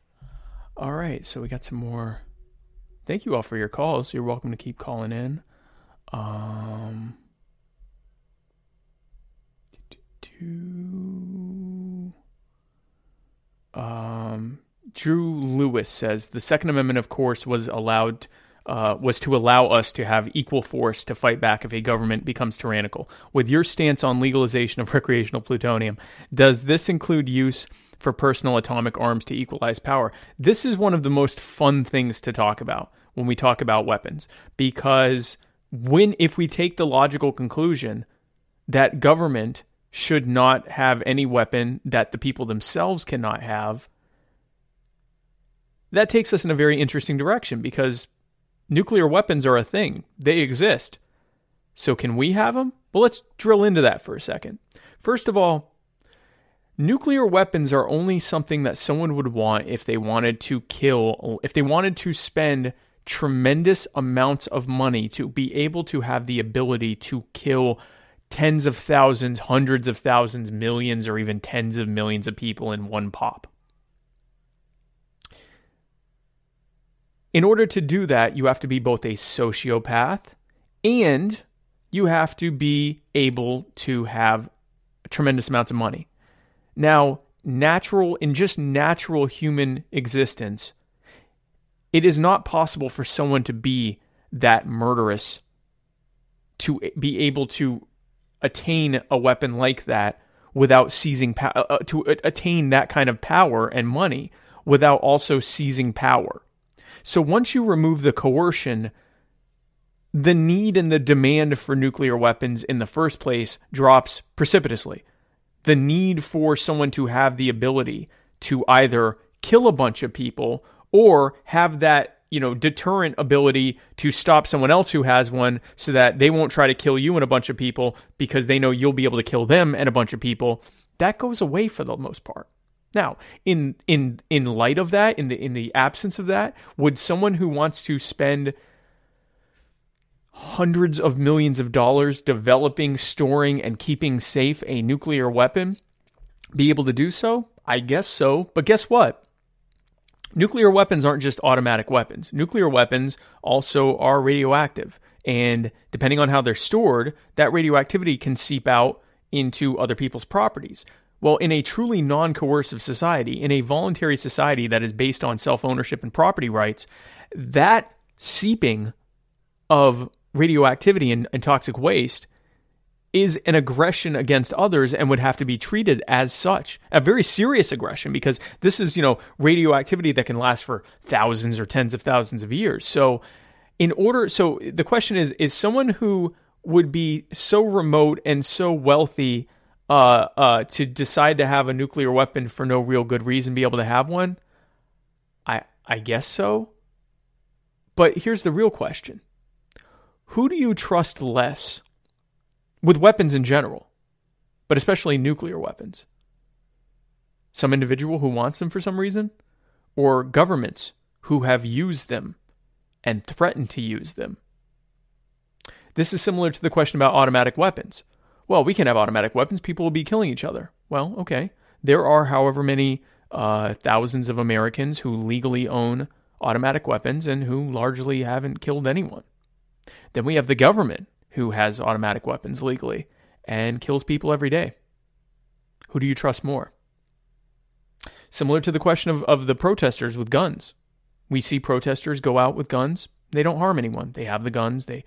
All right, so we got some more. Thank you all for your calls. You're welcome to keep calling in. Um, um, Drew Lewis says the Second Amendment, of course, was allowed uh, was to allow us to have equal force to fight back if a government becomes tyrannical. With your stance on legalization of recreational plutonium, does this include use for personal atomic arms to equalize power? This is one of the most fun things to talk about when we talk about weapons because when if we take the logical conclusion that government should not have any weapon that the people themselves cannot have, that takes us in a very interesting direction because nuclear weapons are a thing, they exist. So, can we have them? Well, let's drill into that for a second. First of all, nuclear weapons are only something that someone would want if they wanted to kill, if they wanted to spend tremendous amounts of money to be able to have the ability to kill tens of thousands, hundreds of thousands, millions, or even tens of millions of people in one pop. In order to do that, you have to be both a sociopath and you have to be able to have tremendous amounts of money. Now, natural, in just natural human existence, it is not possible for someone to be that murderous to be able to attain a weapon like that without seizing power, uh, to attain that kind of power and money without also seizing power. So once you remove the coercion, the need and the demand for nuclear weapons in the first place drops precipitously. The need for someone to have the ability to either kill a bunch of people or have that, you know, deterrent ability to stop someone else who has one so that they won't try to kill you and a bunch of people because they know you'll be able to kill them and a bunch of people, that goes away for the most part. Now, in in in light of that, in the in the absence of that, would someone who wants to spend hundreds of millions of dollars developing, storing, and keeping safe a nuclear weapon be able to do so? I guess so. But guess what? Nuclear weapons aren't just automatic weapons. Nuclear weapons also are radioactive. And depending on how they're stored, that radioactivity can seep out into other people's properties. Well, in a truly non coercive society, in a voluntary society that is based on self ownership and property rights, that seeping of radioactivity and, and, toxic waste is an aggression against others and would have to be treated as such. A very serious aggression because this is you know radioactivity that can last for thousands or tens of thousands of years. So in order so the question is is someone who would be so remote and so wealthy uh, uh, to decide to have a nuclear weapon for no real good reason be able to have one? I i guess so. But here's the real question. Who do you trust less with weapons in general, but especially nuclear weapons? Some individual who wants them for some reason, or governments who have used them and threatened to use them? This is similar to the question about automatic weapons. Well, we can have automatic weapons, people will be killing each other. Well, okay. There are however many uh, thousands of Americans who legally own automatic weapons and who largely haven't killed anyone. Then we have the government who has automatic weapons legally and kills people every day. Who do you trust more? Similar to the question of, of the protesters with guns. We see protesters go out with guns. They don't harm anyone. They have the guns. They,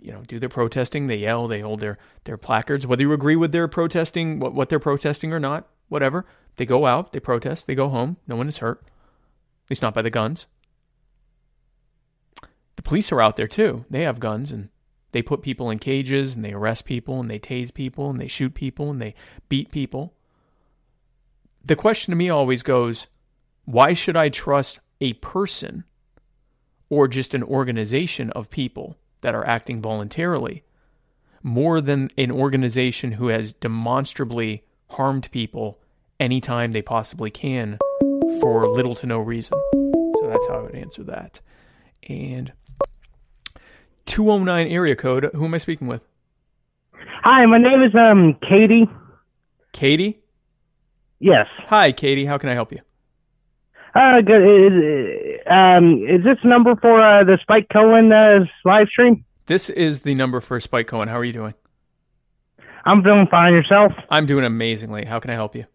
you know, do their protesting. They yell. They hold their, their placards. Whether you agree with their protesting, what, what they're protesting or not, whatever. They go out. They protest. They go home. No one is hurt. At least not by the guns. The police are out there too. They have guns and they put people in cages and they arrest people and they tase people and they shoot people and they beat people. The question to me always goes why should I trust a person or just an organization of people that are acting voluntarily more than an organization who has demonstrably harmed people anytime they possibly can for little to no reason? So that's how I would answer that. And 209 area code. Who am I speaking with? Hi, my name is um Katie. Katie? Yes. Hi, Katie. How can I help you? Uh, good. Is, um, is this number for uh, the Spike Cohen uh, live stream? This is the number for Spike Cohen. How are you doing? I'm doing fine. Yourself? I'm doing amazingly. How can I help you?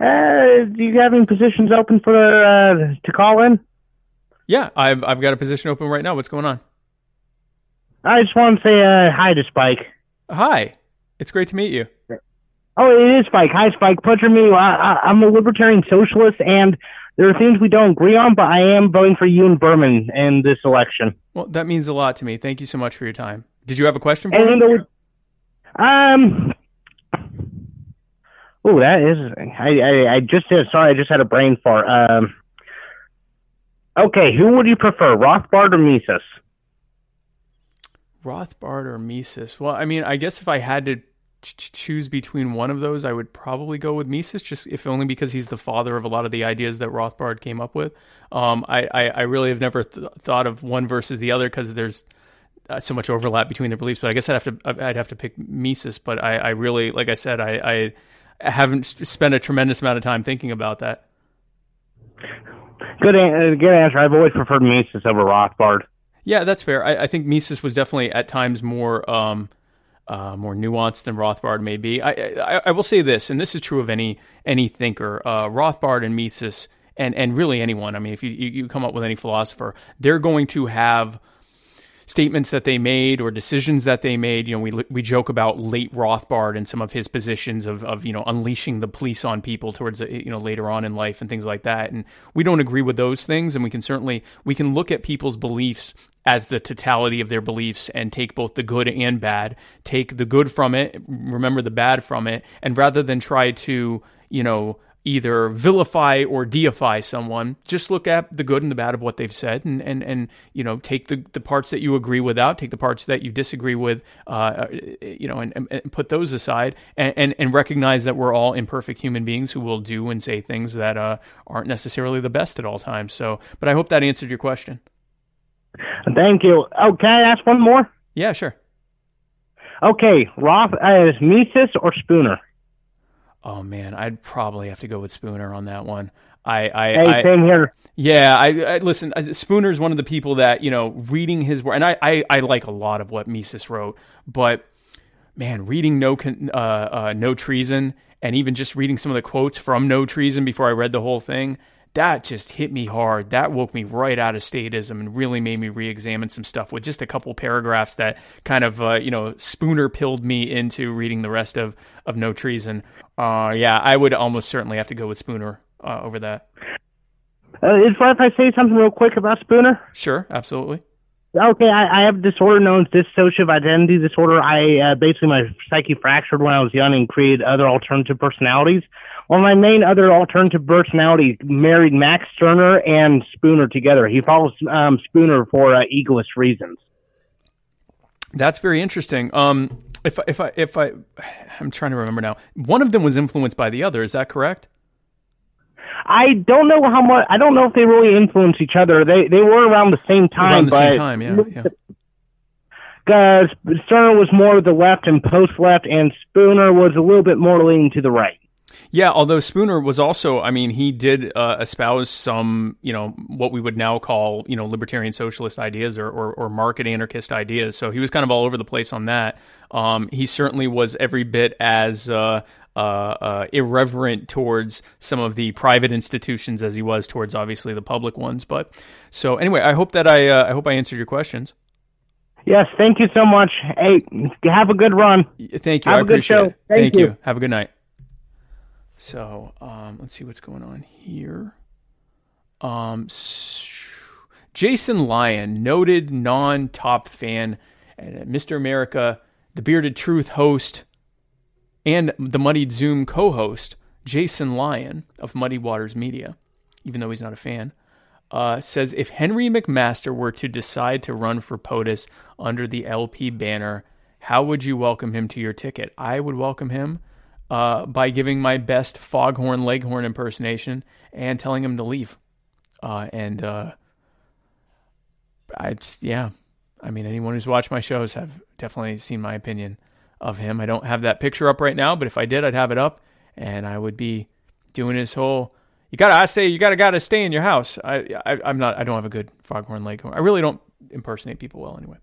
Uh, do you have any positions open for uh, to call in? Yeah, I've I've got a position open right now. What's going on? I just want to say uh, hi to Spike. Hi. It's great to meet you. Oh, it is Spike. Hi, Spike. Pleasure meeting you. I, I, I'm a libertarian socialist, and there are things we don't agree on, but I am voting for you and Vermin in this election. Well, that means a lot to me. Thank you so much for your time. Did you have a question for And me? there- um, oh, that is. I, I I just did. Sorry, I just had a brain fart. Um. Okay, who would you prefer, Rothbard or Mises? Rothbard or Mises? Well, I mean, I guess if I had to ch- ch- choose between one of those, I would probably go with Mises, just if only because he's the father of a lot of the ideas that Rothbard came up with. Um, I, I, I really have never th- thought of one versus the other because there's uh, so much overlap between their beliefs. But I guess I'd have to I'd have to pick Mises. But I, I really, like I said, I, I haven't spent a tremendous amount of time thinking about that. Good, uh, good answer. I've always preferred Mises over Rothbard. Yeah, that's fair. I, I think Mises was definitely at times more um, uh, more nuanced than Rothbard may be. I, I I will say this, and this is true of any any thinker. Uh, Rothbard and Mises, and and really anyone. I mean, if you, you come up with any philosopher, they're going to have statements that they made or decisions that they made. You know, we we joke about late Rothbard and some of his positions of of you know unleashing the police on people towards you know later on in life and things like that. And we don't agree with those things, and we can certainly we can look at people's beliefs as the totality of their beliefs and take both the good and bad, take the good from it, remember the bad from it, and rather than try to you know either vilify or deify someone just look at the good and the bad of what they've said and and, and you know take the, the parts that you agree with out take the parts that you disagree with uh, you know and, and, and put those aside and, and and recognize that we're all imperfect human beings who will do and say things that uh, aren't necessarily the best at all times. So but i hope that answered your question Thank you. Oh, can I ask one more? yeah sure Okay, Roth, uh, Mises or Spooner? oh man i'd probably have to go with spooner on that one i i, Hey, I same here. Yeah, I, I listen. uh, Spooner's one of the people that you know reading his work, and I, I, I like a lot of what Mises wrote, but man, reading no uh, uh, no treason, and even just reading some of the quotes from No Treason before I read the whole thing, that just hit me hard. That woke me right out of statism and really made me re-examine some stuff with just a couple paragraphs that kind of uh, you know Spooner pilled me into reading the rest of of No Treason. Uh, yeah, I would almost certainly have to go with Spooner uh, over that. Uh, is it if I say something real quick about Spooner? Sure, absolutely. Okay, I, I have a disorder known as dissociative identity disorder. I uh, basically my psyche fractured when I was young and created other alternative personalities. Well, my main other alternative personality married Max Stirner and Spooner together. He follows um, Spooner for uh, egoist reasons. That's very interesting. Um, if I- if I if I I'm trying to remember now. One of them was influenced by the other. Is that correct? I don't know how much. I don't know if they really influence each other. They they were around the same time. Around the same time, yeah. yeah. Uh, Stirner was more of the left and post left, and Spooner was a little bit more leaning to the right. Yeah, although Spooner was also, I mean, he did uh, espouse some, you know, what we would now call, you know, libertarian socialist ideas or, or, or market anarchist ideas. So he was kind of all over the place on that. Um, he certainly was every bit as uh, uh, uh, irreverent towards some of the private institutions as he was towards obviously the public ones. But so anyway, I hope that I uh, I hope I answered your questions. Yes, thank you so much. Hey, have a good run. Thank you. Have I a good show. it. Thank you. you. Have a good night. So, um, let's see what's going on here. Um, Jason Lyon, noted non-top fan, and Mr. America, the Bearded Truth host, and the Muddied Zoom co-host, Jason Lyon of Muddy Waters Media, even though he's not a fan, uh, says if Henry McMaster were to decide to run for POTUS under the LP banner, how would you welcome him to your ticket? I would welcome him uh, by giving my best foghorn leghorn impersonation and telling him to leave. Uh, and uh, I, yeah, I mean, anyone who's watched my shows have definitely seen my opinion of him. I don't have that picture up right now, but if I did, I'd have it up, and I would be doing his whole. You gotta, I say, you gotta, gotta stay in your house. I, I, I'm not. I don't have a good foghorn leghorn. I really don't impersonate people well, anyway.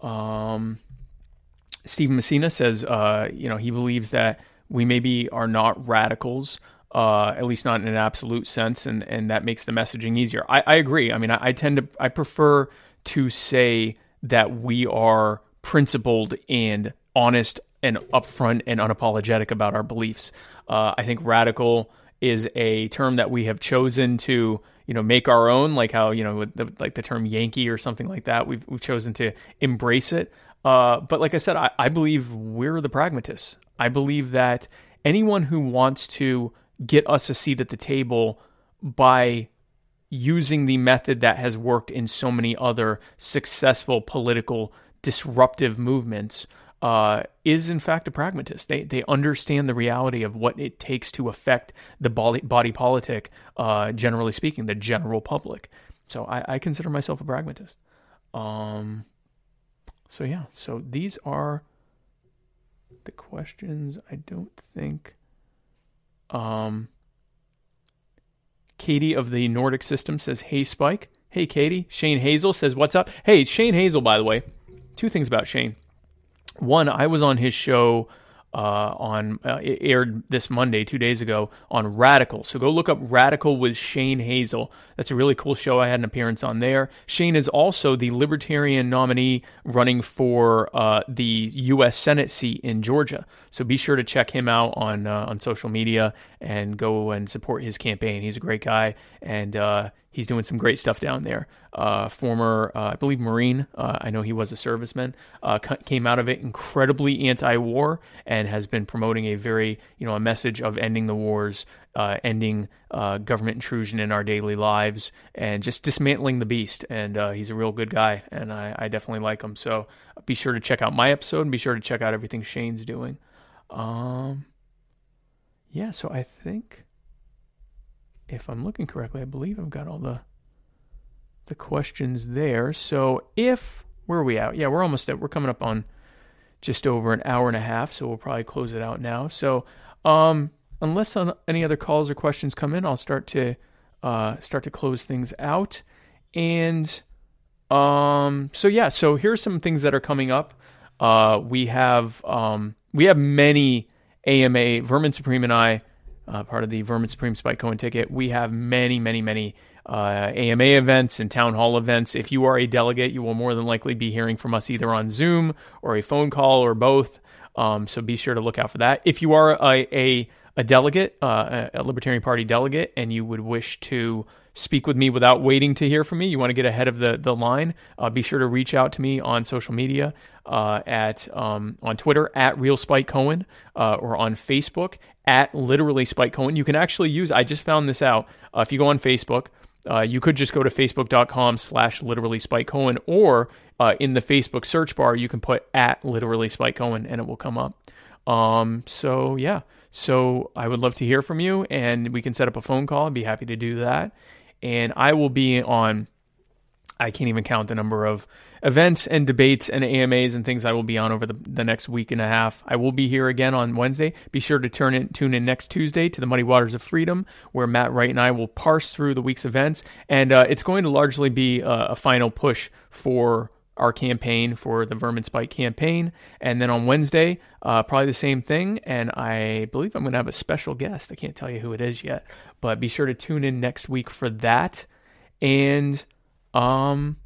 Um, Stephen Messina says, uh, you know, he believes that we maybe are not radicals, uh, at least not in an absolute sense, and, and that makes the messaging easier. I, I agree. I mean, I, I tend to, I prefer to say that we are principled and honest and upfront and unapologetic about our beliefs. Uh, I think radical is a term that we have chosen to you know make our own like how you know the, like the term yankee or something like that we've, we've chosen to embrace it uh, but like i said I, I believe we're the pragmatists i believe that anyone who wants to get us a seat at the table by using the method that has worked in so many other successful political disruptive movements uh, is in fact a pragmatist. They they understand the reality of what it takes to affect the body, body politic, uh, generally speaking, the general public. So I, I consider myself a pragmatist. Um, so yeah, so these are the questions. I don't think. Um, Katie of the Nordic System says, "Hey Spike." Hey Katie. Shane Hazel says, "What's up?" Hey Shane Hazel, by the way. Two things about Shane. One, I was on his show uh, on uh, it aired this Monday, two days ago, on Radical. So go look up Radical with Shane Hazel. That's a really cool show. I had an appearance on there. Shane is also the Libertarian nominee running for uh, the U.S. Senate seat in Georgia. So be sure to check him out on uh, on social media and go and support his campaign. He's a great guy and uh, he's doing some great stuff down there. Uh, former, uh, I believe, Marine. Uh, I know he was a serviceman. Uh, came out of it incredibly anti-war and has been promoting a very, you know, a message of ending the wars, uh, ending uh, government intrusion in our daily lives, and just dismantling the beast. And he's a real good guy, and I, I definitely like him. So be sure to check out my episode and be sure to check out everything Shane's doing. Um, yeah. So I think if I'm looking correctly, I believe I've got all the the questions there. So if where are we at? Yeah, we're almost at we're coming up on just over an hour and a half, so we'll probably close it out now. So um unless any other calls or questions come in, I'll start to uh start to close things out. And um so yeah, so here's some things that are coming up. Uh we have um we have many AMA Vermin Supreme and I uh, part of the Vermin Supreme Spike Cohen ticket. We have many, many, many uh, AMA events and town hall events. If you are a delegate, you will more than likely be hearing from us either on Zoom or a phone call or both. Um, so be sure to look out for that. If you are a, a a delegate, uh, a Libertarian Party delegate, and you would wish to speak with me without waiting to hear from me, you want to get ahead of the the line, uh, be sure to reach out to me on social media uh, at um, on Twitter at Real Spike Cohen uh, or on Facebook at literally Spike Cohen. You can actually use. I just found this out. Uh, if you go on Facebook. Uh, you could just go to facebook.com slash literally Spike Cohen, or uh, in the Facebook search bar, you can put at literally Spike Cohen and it will come up. Um, so, yeah. So, I would love to hear from you and we can set up a phone call. I'd be happy to do that and I will be on. I can't even count the number of events and debates and AMAs and things I will be on over the, the next week and a half. I will be here again on Wednesday. Be sure to turn in, tune in next Tuesday to the Muddy Waters of Freedom, where Matt Wright and I will parse through the week's events. And uh, it's going to largely be a, a final push for our campaign for the Vermin Spike campaign. And then on Wednesday, uh, probably the same thing. And I believe I'm going to have a special guest. I can't tell you who it is yet, but be sure to tune in next week for that. And um,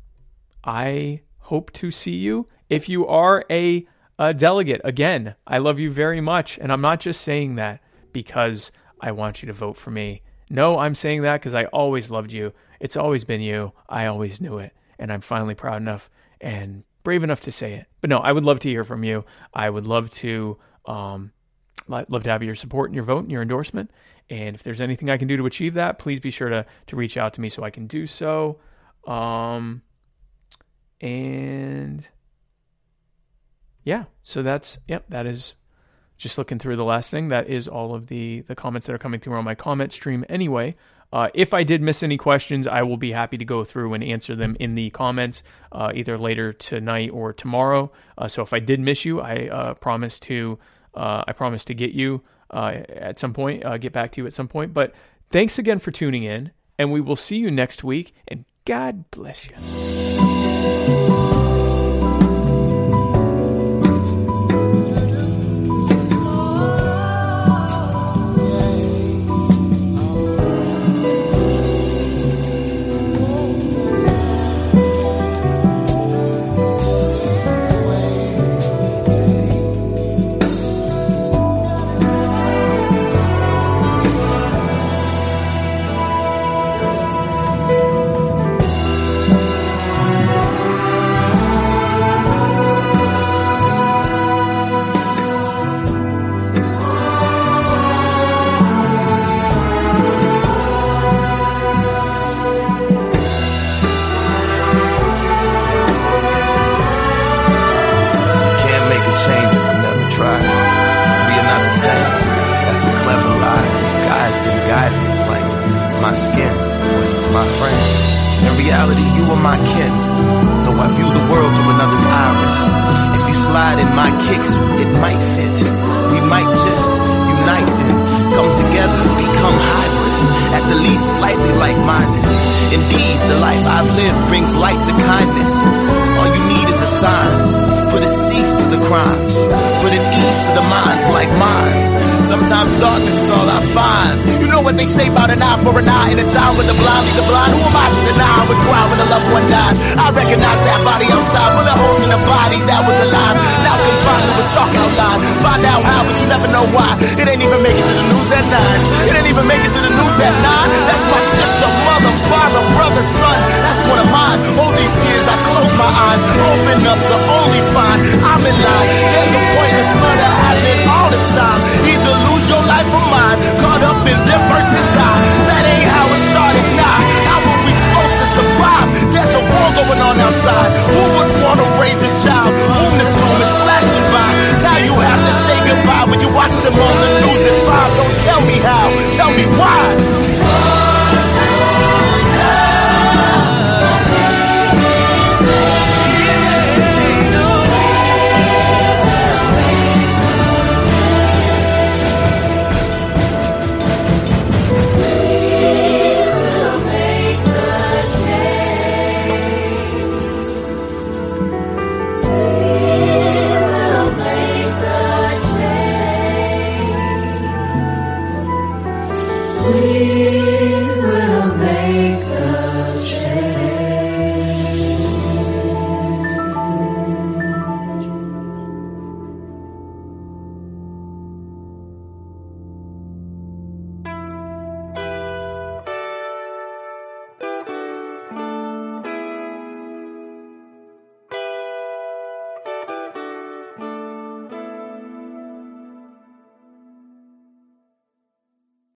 I hope to see you. If you are a, a delegate, again, I love you very much. And I'm not just saying that because I want you to vote for me. No, I'm saying that because I always loved you. It's always been you. I always knew it. And I'm finally proud enough and brave enough to say it. But no, I would love to hear from you. I would love to um, love to have your support and your vote and your endorsement. And if there's anything I can do to achieve that, please be sure to to reach out to me so I can do so. Um, and yeah, so that's yep, that is just looking through the last thing. That is all of the the comments that are coming through on my comment stream. Anyway, uh, if I did miss any questions, I will be happy to go through and answer them in the comments uh, either later tonight or tomorrow. Uh, so if I did miss you, I uh, promise to uh, I promise to get you uh, at some point, get back to you at some point. But thanks again for tuning in, and we will see you next week. And God bless you.